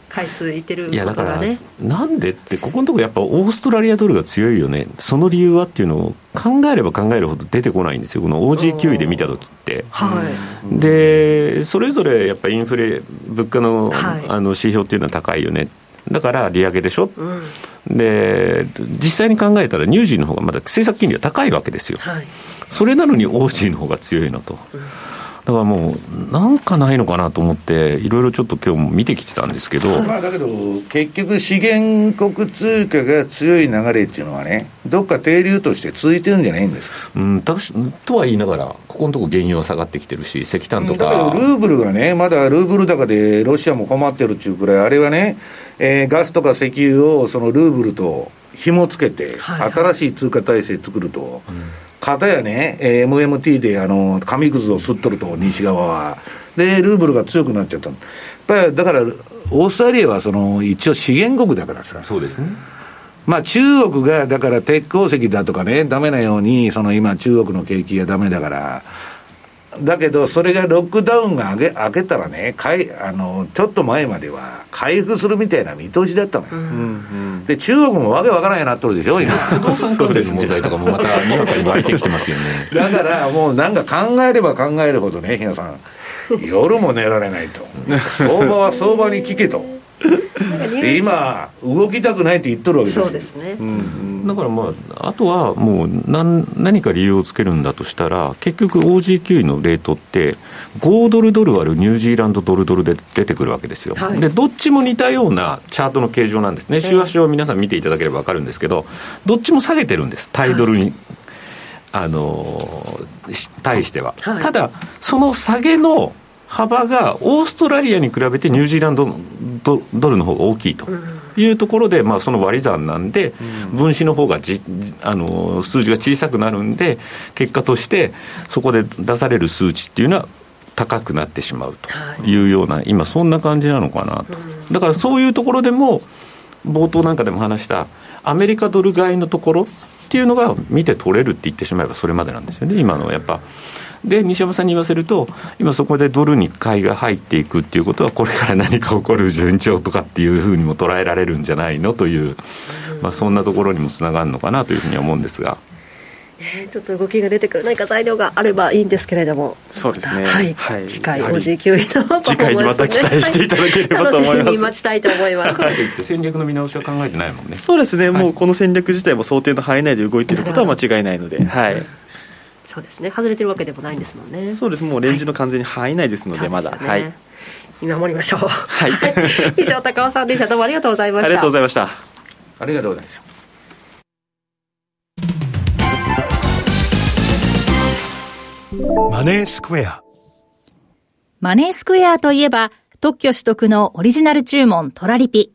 回数いてるいやだからなんでってここのところやっぱオーストラリアドルが強いよね。その理由はっていうのを考えれば考えるほど出てこないんですよ。この OG9 位で見た時って、はい、でそれぞれやっぱインフレ物価の,、あの指標っていうのは高いよねだから利上げでしょ、うん、で実際に考えたらニュージーの方がまだ政策金利は高いわけですよ、はい、それなのにオージーの方が強いのと。うんだからもう、なんかないのかなと思って、いろいろちょっと今日も見てきてたんですけど、まあ、だけど、結局、資源国通貨が強い流れっていうのはね、どっか定流として続いてるんじゃないんですか？うん、たとは言いながら、ここのところ原油は下がってきてるし、石炭とか。だけど、ルーブルがね、まだルーブル高でロシアも困ってるっていうくらい、あれはね、えー、ガスとか石油をそのルーブルと紐付けて、新しい通貨体制作ると。うんかたやね、MMT であの紙くずを吸っとると、西側は。で、ルーブルが強くなっちゃった。やっぱりだから、オーストラリアはその一応資源国だからさ。そうですね。まあ中国がだから鉄鉱石だとかね、だめなように、その今中国の景気がだめだから、だけど、それがロックダウンが明け開けたらねかいあの、ちょっと前までは回復するみたいな見通しだったのよ、うんうん、で中国もわけわからんようになっとるでしょ、今、不動産関連の問題とかもまた、にわかに湧いてきてますよね。だからもうなんか考えれば考えるほどね、日野さん、夜も寝られないと、相場は相場に聞けと。今、動きたくないって言っとるわけですそうですね、うんうん、だからまあ、あとはもう何何か理由をつけるんだとしたら、結局、OG9 位のレートって、5ドルドル割るニュージーランドドルドルで出てくるわけですよ、はい、でどっちも似たようなチャートの形状なんですね、週足を皆さん見ていただければ分かるんですけど、どっちも下げてるんです、タイドルに。はいあの対しては、はい、ただ、その下げの幅がオーストラリアに比べてニュージーランドドルの方が大きいというところで、まあ、その割り算なんで、分子の方がじあの数字が小さくなるんで、結果としてそこで出される数値っていうのは高くなってしまうというような、今、そんな感じなのかなと。だからそういうところでも、冒頭なんかでも話した、アメリカドル買いのところっていうのが見て取れるって言ってしまえばそれまでなんですよね、今のやっぱ。で西山さんに言わせると今そこでドルに買いが入っていくっていうことはこれから何か起こる前兆とかっていうふうにも捉えられるんじゃないのという、まあ、そんなところにもつながるのかなというふうに思うんですが。ね、ちょっと動きが出てくる何か材料があればいいんですけれども。そうですね、はい、はい、次回 OG9 位の次回にまた期待していただければと思います、楽しみに待ちたいと思います。戦略の見直しは考えてないもんね。そうですね、はい、もうこの戦略自体も想定の範囲内で動いていることは間違いないので、はいそうですね。外れてるわけでもないんですもんね。そうです。もうレンジの完全に範囲内ですので、はい、まだ、ね、はい。見守りましょう。はい。以上高尾さんでした。どうもありがとうございました。ありがとうございました。ありがとうございました。マネースクエア。マネースクエアといえば、特許取得のオリジナル注文トラリピ。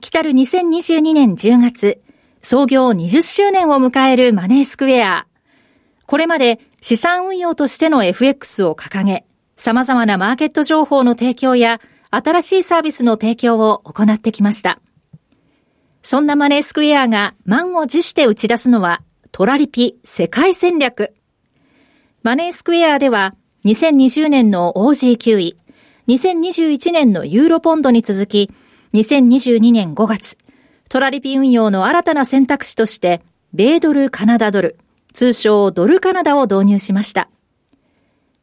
来たる2022年10月、創業20周年を迎えるマネースクエア。これまで資産運用としての FX を掲げ、様々なマーケット情報の提供や新しいサービスの提供を行ってきました。そんなマネースクエアが満を持して打ち出すのはトラリピ世界戦略。マネースクエアでは2020年の OG9 位、2021年のユーロポンドに続き、2022年5月、トラリピ運用の新たな選択肢として、米ドルカナダドル、通称ドルカナダを導入しました。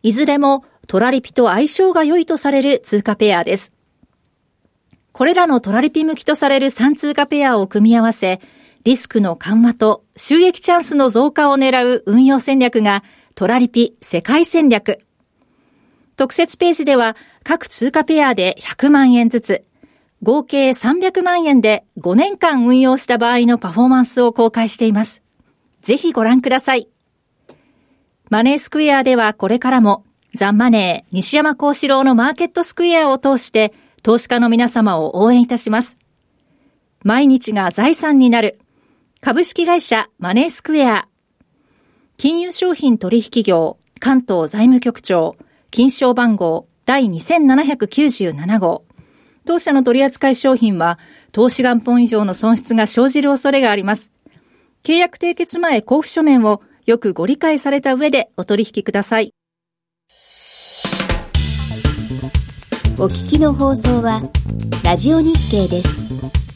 いずれもトラリピと相性が良いとされる通貨ペアです。これらのトラリピ向きとされる3通貨ペアを組み合わせ、リスクの緩和と収益チャンスの増加を狙う運用戦略がトラリピ世界戦略。特設ページでは各通貨ペアで100万円ずつ、合計300万円で5年間運用した場合のパフォーマンスを公開しています。ぜひご覧ください。マネースクエアではこれからもザンマネー西山幸四郎のマーケットスクエアを通して投資家の皆様を応援いたします。毎日が財産になる株式会社マネースクエア金融商品取引業関東財務局長金賞番号第2797号当社の取扱い商品は、投資元本以上の損失が生じる恐れがあります。契約締結前交付書面をよくご理解された上でお取引ください。お聞きの放送は、ラジオ日経です。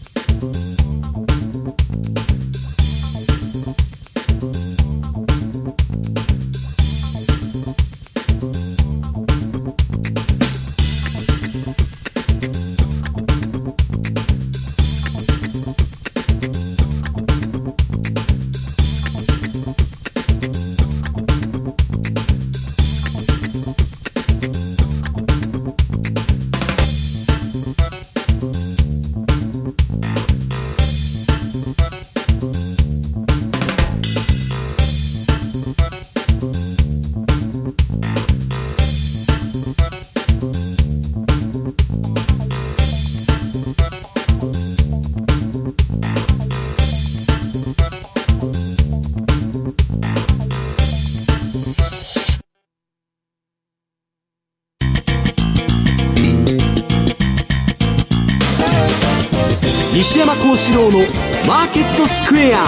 郎のマーケットスクエア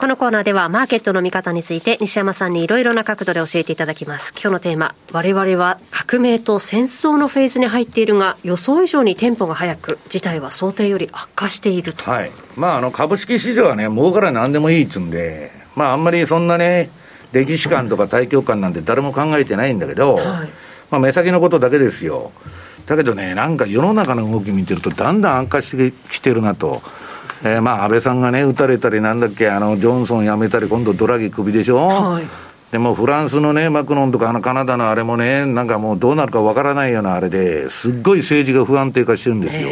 このコーナーではマーケットの見方について西山さんにいろいろな角度で教えていただきます。今日のテーマ、我々は革命と戦争のフェーズに入っているが、予想以上にテンポが速く、事態は想定より悪化していると。はい。まあ、あの、株式市場はね、儲から何でもいいっつうんで、まあ、あんまりそんなね、歴史観とか大局観なんて誰も考えてないんだけど、はい、まあ、目先のことだけですよ。だけどね、なんか世の中の動き見てると、だんだん悪化してきてるなと。えー、まあ安倍さんがね、撃たれたり、なんだっけ、あのジョンソン辞めたり、今度、ドラギ首でしょ？はいでもフランスのね、マクロンとかあのカナダのあれもね、なんかもうどうなるかわからないようなあれで、すっごい政治が不安定化してるんですよ。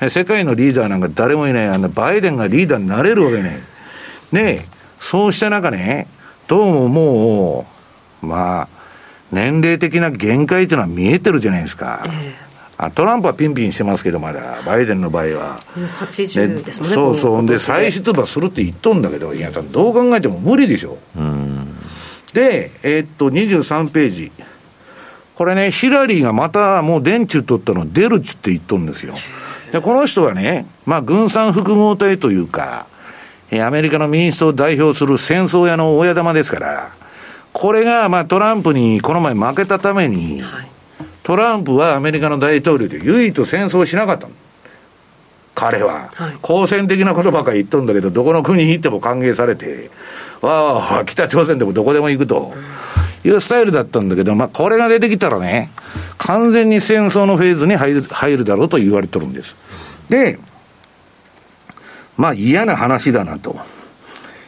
えー、世界のリーダーなんか誰もいない、あのバイデンがリーダーになれるわけね。ねそうした中ね、どうももう、まあ、年齢的な限界っていうのは見えてるじゃないですか。えートランプはピンピンしてますけど、まだ、バイデンの場合は。80ですもんね。そうそう。で、再出馬するって言っとんだけど、いや、どう考えても無理でしょ。うで、えー、っと、23ページ。これね、ヒラリーがまたもう電池取ったの出るっつって言っとるんですよ。で、この人はね、まあ、軍産複合体というか、アメリカの民主党を代表する戦争屋の親玉ですから、これが、まあ、トランプにこの前負けたために、はいトランプはアメリカの大統領で唯一戦争しなかったの。彼は、好戦的なことばっかり言っとるんだけど、どこの国に行っても歓迎されて、わあ、北朝鮮でもどこでも行くというスタイルだったんだけど、まあ、これが出てきたらね、完全に戦争のフェーズに入る入るだろうと言われてるんです。で、まあ嫌な話だなと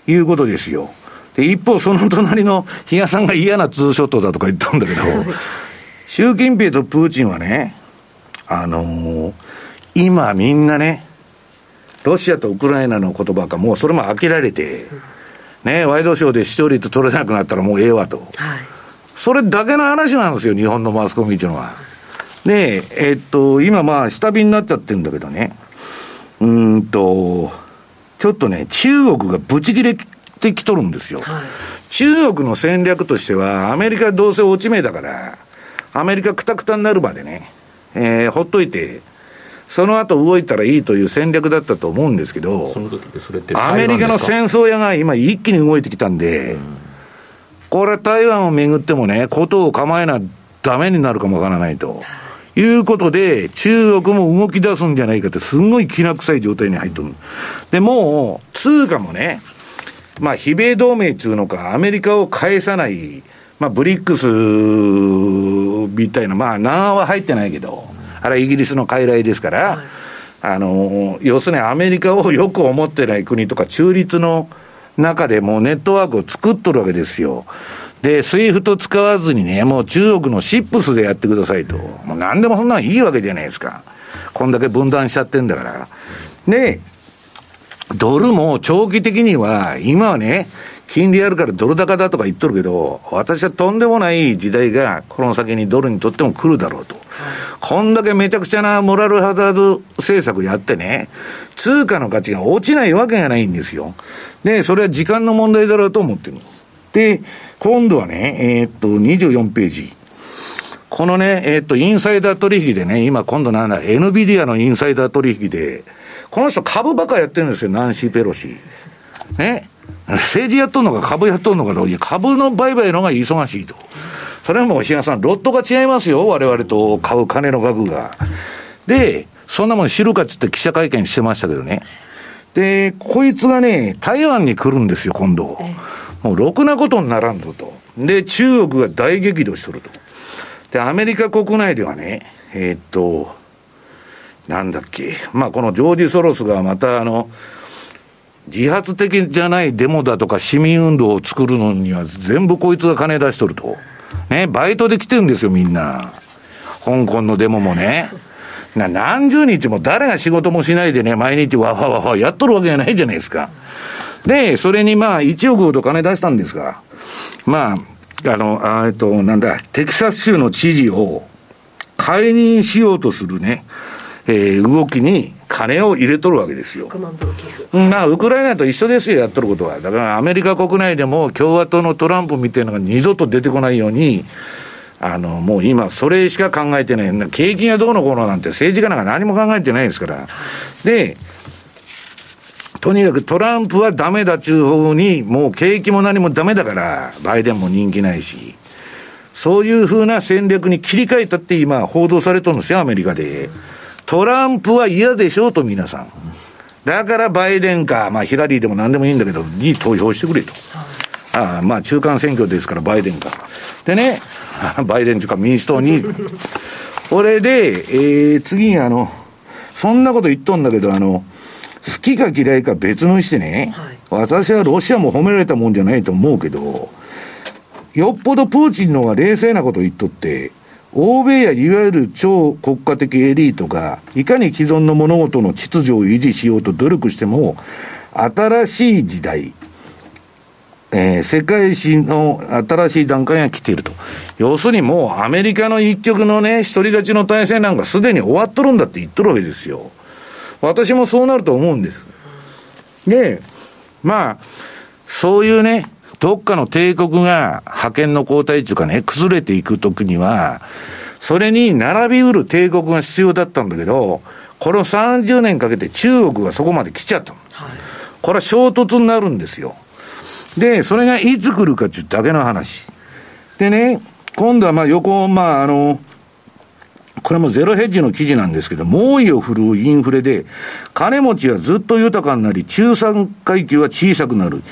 いうことですよ。で、一方、その隣の比嘉さんが嫌なツーショットだとか言ったんだけど、習近平とプーチンはね、あのー、今みんなね、ロシアとウクライナの言葉か、もうそれも飽きられて、ね、ワイドショーで視聴率取れなくなったらもうええわと。はい。それだけの話なんですよ、日本のマスコミっていうのは。で、えっと、今まあ、下火になっちゃってるんだけどね。うんと、ちょっとね、中国がブチ切れてきとるんですよ。はい、中国の戦略としては、アメリカどうせ落ち目だから、アメリカくたくたになるまでね、えー、ほっといて、その後動いたらいいという戦略だったと思うんですけど、アメリカの戦争屋が今一気に動いてきたんで、これは台湾をめぐってもね、ことを構えなダメになるかもわからないと。いうことで、中国も動き出すんじゃないかって、すんごいきな臭い状態に入っとる。で、もう、通貨もね、まあ、非米同盟っていうのか、アメリカを返さない、まあ、ブリックスみたいな、まあ、南は入ってないけど、あれはイギリスの傀儡ですから、はい、あの、要するにアメリカをよく思ってない国とか中立の中でもうネットワークを作っとるわけですよ。で、スイフト使わずにね、もう中国の CIPS でやってくださいと。もう何でもそんなのいいわけじゃないですか。こんだけ分断しちゃってんだから。で、ドルも長期的には、今はね、金利あるからドル高だとか言っとるけど、私はとんでもない時代がこの先にドルにとっても来るだろうと。こんだけめちゃくちゃなモラルハザード政策やってね、通貨の価値が落ちないわけがないんですよ。で、それは時間の問題だろうと思ってる。で、今度はね、えー、っと、24ページ。このね、えー、っと、インサイダー取引でね、今今度なんだ、NVIDIA のインサイダー取引で、この人株ばっかやってるんですよ、ナンシー・ペロシ。ね。政治やっとんのか株やっとんのかいや、株の売買の方が忙しいと。それはもう、比嘉さん、ロットが違いますよ、我々と買う金の額が。で、そんなもん知るかっつって記者会見してましたけどね。で、こいつがね、台湾に来るんですよ、今度。もう、ろくなことにならんぞと。で、中国が大激怒しとると。で、アメリカ国内ではね、えー、っと、なんだっけ、まあ、このジョージ・ソロスがまたあの、自発的じゃないデモだとか市民運動を作るのには全部こいつが金出しとると。ね、バイトで来てるんですよ、みんな。香港のデモもね。な何十日も誰が仕事もしないでね、毎日わわわわやっとるわけじゃないじゃないですか。で、それにまあ1億ほど金出したんですが、まあ、あの、あえっと、なんだ、テキサス州の知事を解任しようとするね、えー、動きに金を入れとるわけですよ。まあ、ウクライナと一緒ですよ、やっとることは。だからアメリカ国内でも共和党のトランプみたいなのが二度と出てこないように、あの、もう今、それしか考えてない。景気がどうのこうのなんて政治家なんか何も考えてないですから。で、とにかくトランプはダメだっちゅう方に、もう景気も何もダメだから、バイデンも人気ないし、そういうふうな戦略に切り替えたって今報道されとるんですよ、アメリカで。トランプは嫌でしょうと、皆さん。だからバイデンか、まあヒラリーでも何でもいいんだけど、に投票してくれと。ああまあ中間選挙ですからバイデンか。でね、バイデンというか民主党に。これで、えー、次にあの、そんなこと言っとんだけど、あの、好きか嫌いか別のにしてね、はい、私はロシアも褒められたもんじゃないと思うけど、よっぽどプーチンの方が冷静なこと言っとって、欧米やいわゆる超国家的エリートが、いかに既存の物事の秩序を維持しようと努力しても、新しい時代、えー、世界史の新しい段階が来ていると。要するにもうアメリカの一極のね、一人勝ちの体制なんかすでに終わっとるんだって言っとるわけですよ。私もそうなると思うんです。で、まあ、そういうね、どっかの帝国が覇権の交代というかね、崩れていくときには、それに並びうる帝国が必要だったんだけど、この30年かけて中国がそこまで来ちゃった。はい、これは衝突になるんですよ。で、それがいつ来るかっていうだけの話。でね、今度はまあ横、まああの、これもゼロヘッジの記事なんですけど、猛威を振るうインフレで、金持ちはずっと豊かになり、中産階級は小さくなる。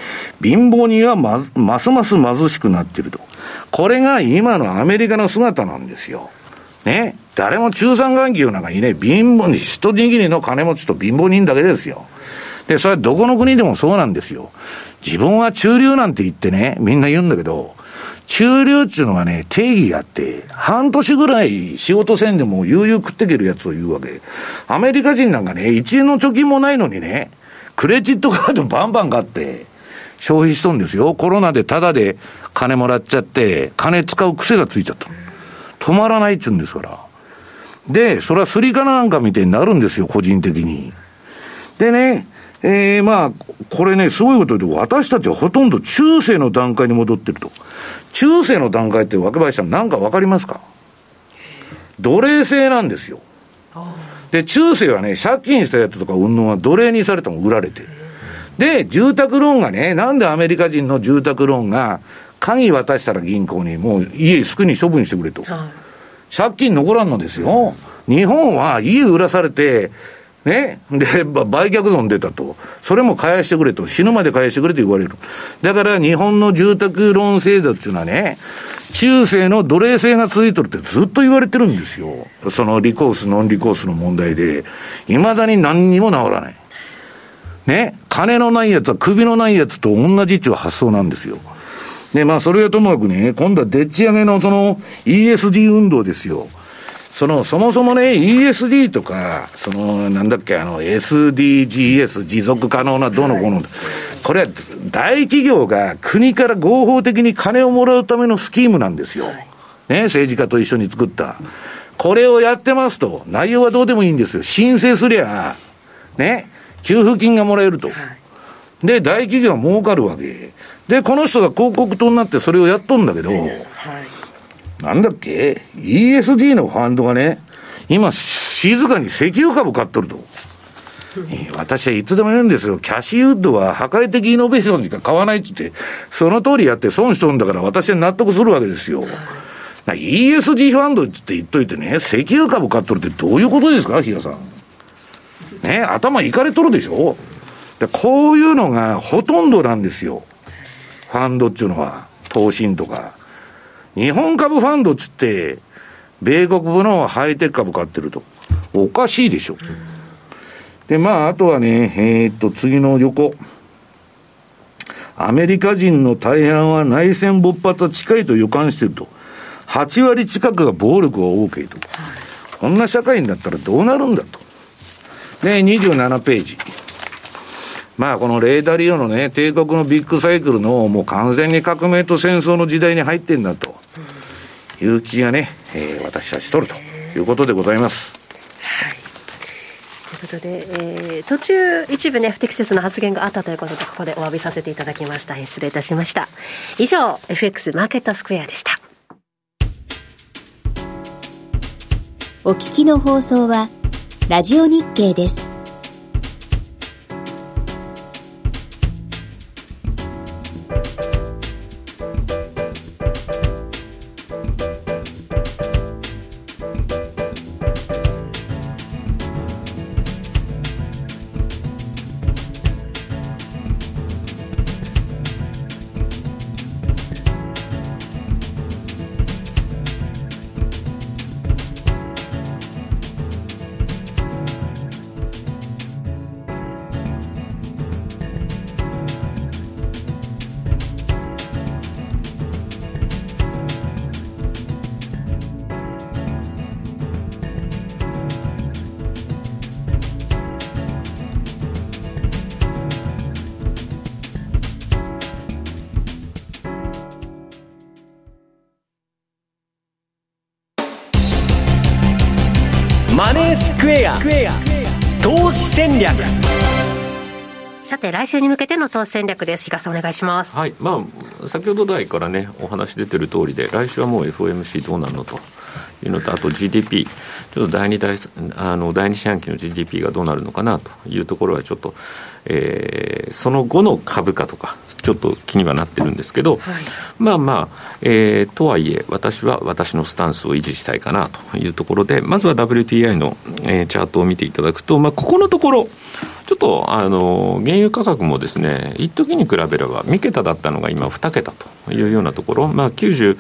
貧乏人はまますます貧しくなっていると。これが今のアメリカの姿なんですよ。ね？誰も中産階級なんかいね、貧乏人、一握りの金持ちと貧乏人だけですよ。で、それはどこの国でもそうなんですよ。自分は中流なんて言ってね、みんな言うんだけど、中流っていうのはね、定義があって、半年ぐらい仕事せんでも悠々食ってけるやつを言うわけ。アメリカ人なんかね、1円の貯金もないのにね、クレジットカードバンバン買って、消費しとんですよ。コロナでタダで金もらっちゃって、金使う癖がついちゃった。止まらないっちゅうんですから。で、それはスリカなんかみたいになるんですよ、個人的に。でね、えー、まあ、これね、すごいことで、私たちはほとんど中世の段階に戻ってると。中世の段階って若林さん何か分かりますか？奴隷制なんですよ。で、中世はね、借金したやつとか運動は奴隷にされても売られて。で、住宅ローンがね、なんでアメリカ人の住宅ローンが、鍵渡したら銀行にもう家すくに処分してくれと。借金残らんのですよ。日本は家売らされて、ね。で、売却損出たと。それも返してくれと。死ぬまで返してくれと言われる。だから日本の住宅ローン制度っていうのはね、中世の奴隷制が続いてるってずっと言われてるんですよ。そのリコース、ノンリコースの問題で。未だに何にも治らない。ね。金のないやつは首のないやつと同じっていう発想なんですよ。で、まあ、それはともかくね、今度はでっち上げのその ESG 運動ですよ。その、そもそもね、ESD とか、その、なんだっけ、あの、SDGs、持続可能などのこの、これは大企業が国から合法的に金をもらうためのスキームなんですよ。ね、政治家と一緒に作った。これをやってますと、内容はどうでもいいんですよ。申請すりゃ、ね、給付金がもらえると。で、大企業は儲かるわけ。で、この人が広告塔になってそれをやっとんだけど、はいなんだっけ ?ESG のファンドがね、今、静かに石油株買っとると。私はいつでも言うんですよ。キャシーウッドは破壊的イノベーションしか買わないって言って、その通りやって損しとるんだから私は納得するわけですよ。ESG ファンドって言っといてね、石油株買っとるってどういうことですか、比嘉さん。ね、頭いかれとるでしょ？でこういうのがほとんどなんですよ。ファンドっていうのは、投信とか。日本株ファンドっつって、米国部のハイテク株買ってると。おかしいでしょ。で、まあ、あとはね、えー、っと、次の横。アメリカ人の大半は内戦勃発は近いと予感してると。8割近くが暴力を OK と。こんな社会になったらどうなるんだと。で、27ページ。まあ、このレーダー利用のね、帝国のビッグサイクルのもう完全に革命と戦争の時代に入ってんだという気がね、えー、私はしとるということでございます。はい。ということで、えー、途中一部ね不適切な発言があったということでここでお詫びさせていただきました。失礼いたしました。以上 FX マーケットスクエアでした。お聞きの放送はラジオ日経です投資戦略。さて来週に向けての投資戦略です。東さんお願いします。はい。まあ先ほど来からねお話出てる通りで来週はもう FOMC どうなるのというのとあと GDP ちょっと第2第あの第2四半期の GDP がどうなるのかなというところはちょっと、えー、その後の株価とかちょっと気にはなってるんですけど、はい、まあまあ、えー、とはいえ私は私のスタンスを維持したいかなというところでまずは WTI の、えー、チャートを見ていただくと、まあ、ここのところちょっとあの原油価格もですね一時に比べれば3桁だったのが今2桁というようなところ、まあ、90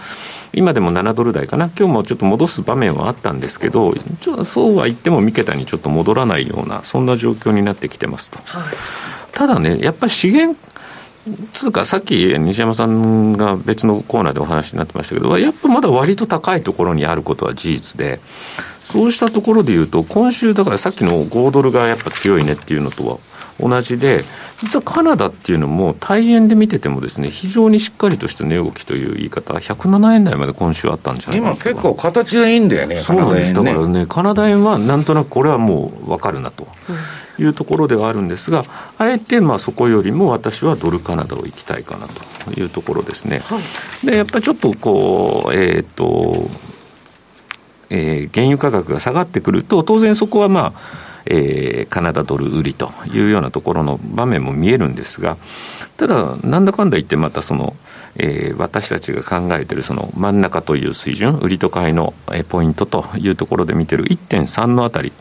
今でも7ドル台かな。今日もちょっと戻す場面はあったんですけどちょそうは言っても3桁にちょっと戻らないようなそんな状況になってきてますと、はい、ただねやっぱり資源つうか、さっき西山さんが別のコーナーでお話になってましたけど、やっぱまだ割と高いところにあることは事実で、そうしたところでいうと、今週、だからさっきの5ドルがやっぱ強いねっていうのとは同じで、実はカナダっていうのも、大円で見ててもですね、非常にしっかりとした値動きという言い方、107円台まで今週あったんじゃないか今結構形がいいんだよね、そうなんです、だからね、カナダ円はなんとなくこれはもう分かるなと。いうところではあるんですが、あえてまあそこよりも私はドルカナダを行きたいかなというところですね。はい、でやっぱりちょっとこう、えっ、ー、と、えー、原油価格が下がってくると、当然そこはまあ、えー、カナダドル売りというようなところの場面も見えるんですが、ただ、なんだかんだ言って、またその、えー、私たちが考えているその真ん中という水準、売りと買いのポイントというところで見てる1.3のあたり、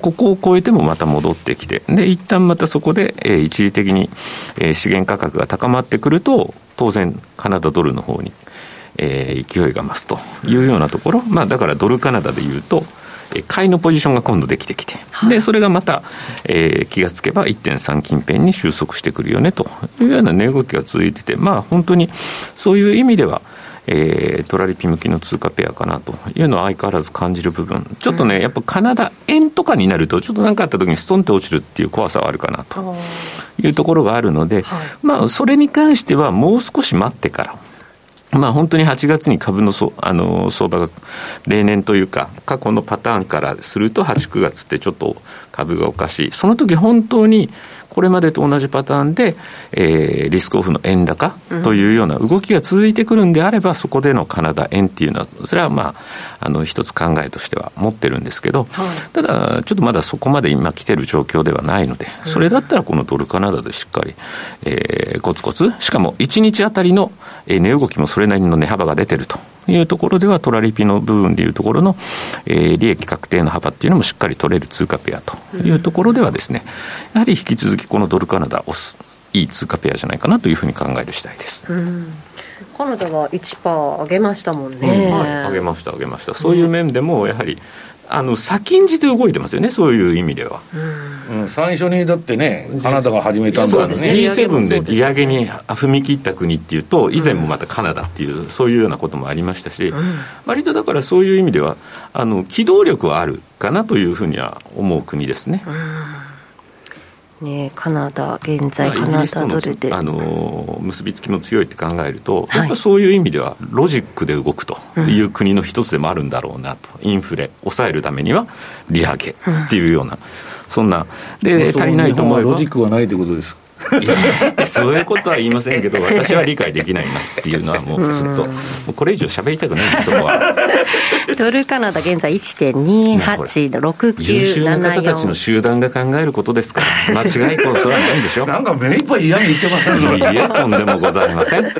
ここを超えてもまた戻ってきて、で、一旦またそこで、えー、一時的に、えー、資源価格が高まってくると、当然、カナダドルの方に、えー、勢いが増すというようなところ、まあ、だからドルカナダでいうと、買いのポジションが今度できてきて、はい、でそれがまた、えー、気がつけば1.3近辺に収束してくるよねというような値動きが続いてて、まあ、本当にそういう意味では、えー、トラリピ向きの通貨ペアかなというのは相変わらず感じる部分、ちょっとね、うん、やっぱカナダ円とかになると、ちょっと何かあったときにストンと落ちるっていう怖さはあるかなというところがあるので、はい、まあ、それに関してはもう少し待ってから。まあ、本当に8月に株のそあの相場が例年というか、過去のパターンからすると、8、9月ってちょっと株がおかしい、その時本当にこれまでと同じパターンで、えー、リスクオフの円高というような動きが続いてくるんであれば、そこでのカナダ円っていうのは、それはまあ、あの一つ考えとしては持ってるんですけど、はい、ただ、ちょっとまだそこまで今来てる状況ではないので、それだったらこのドルカナダでしっかり、えー、コツコツ、しかも1日あたりの値動きもそれなりの値幅が出てると。いうところでは、トラリピの部分でいうところの、えー、利益確定の幅っていうのもしっかり取れる通貨ペアというところではですね、やはり引き続きこのドルカナダ、いい通貨ペアじゃないかなというふうに考える次第です。カナダは1%上げましたもんね、うん。はい、上げました、上げました、そういう面でもやはり、あの先んじて動いてますよね、そういう意味では。うん、最初にだってね、カナダが始めたんだからね、G7 で利上げに踏み切った国っていうと、以前もまたカナダっていう、そういうようなこともありましたし、うん、割とだからそういう意味では、あの機動力はあるかなというふうには思う国ですね。うんね、カナダ、現在、カナダドルで。あの結びつきも強いって考えると、やっぱそういう意味では、ロジックで動くという国の一つでもあるんだろうなと、インフレ、抑えるためには利上げっていうような、そんな、で、足りないと思えば。ロジックはないということですそういうことは言いませんけど、私は理解できないなっていうのは、もうずっと、もうこれ以上喋りたくないんです、そこは。ドルカナダ、現在1.28の6974。優秀な方たちの集団が考えることですから、間違いことはないでしょ。なんか目いっぱい嫌に言ってませんいや、とんでもございません。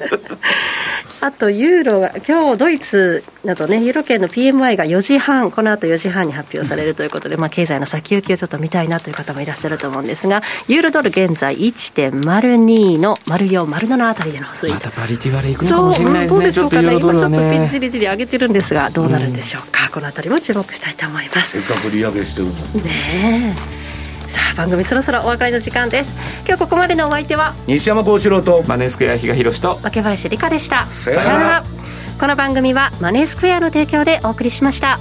あとユーロが、今日ドイツなどね、ユーロ圏の PMI が4時半、この後4時半に発表されるということで、まあ、経済の先行きをちょっと見たいなという方もいらっしゃると思うんですが、ユーロドル現在1.02の丸4、丸7あたりでの推移。またパリティ割れいくのかもしれないですね、どうでしょうかね、今ちょっとじりじり上げてるんですが、どうなるんでしょうか、うん、このあたりも注目したいと思います。せっかく利上げしてるのねえ。さあ番組そろそろお別れの時間です。今日ここまでのお相手は西山幸四郎とマネースクエア比嘉宏と若林理香でした。さよなら。この番組はマネースクエアの提供でお送りしました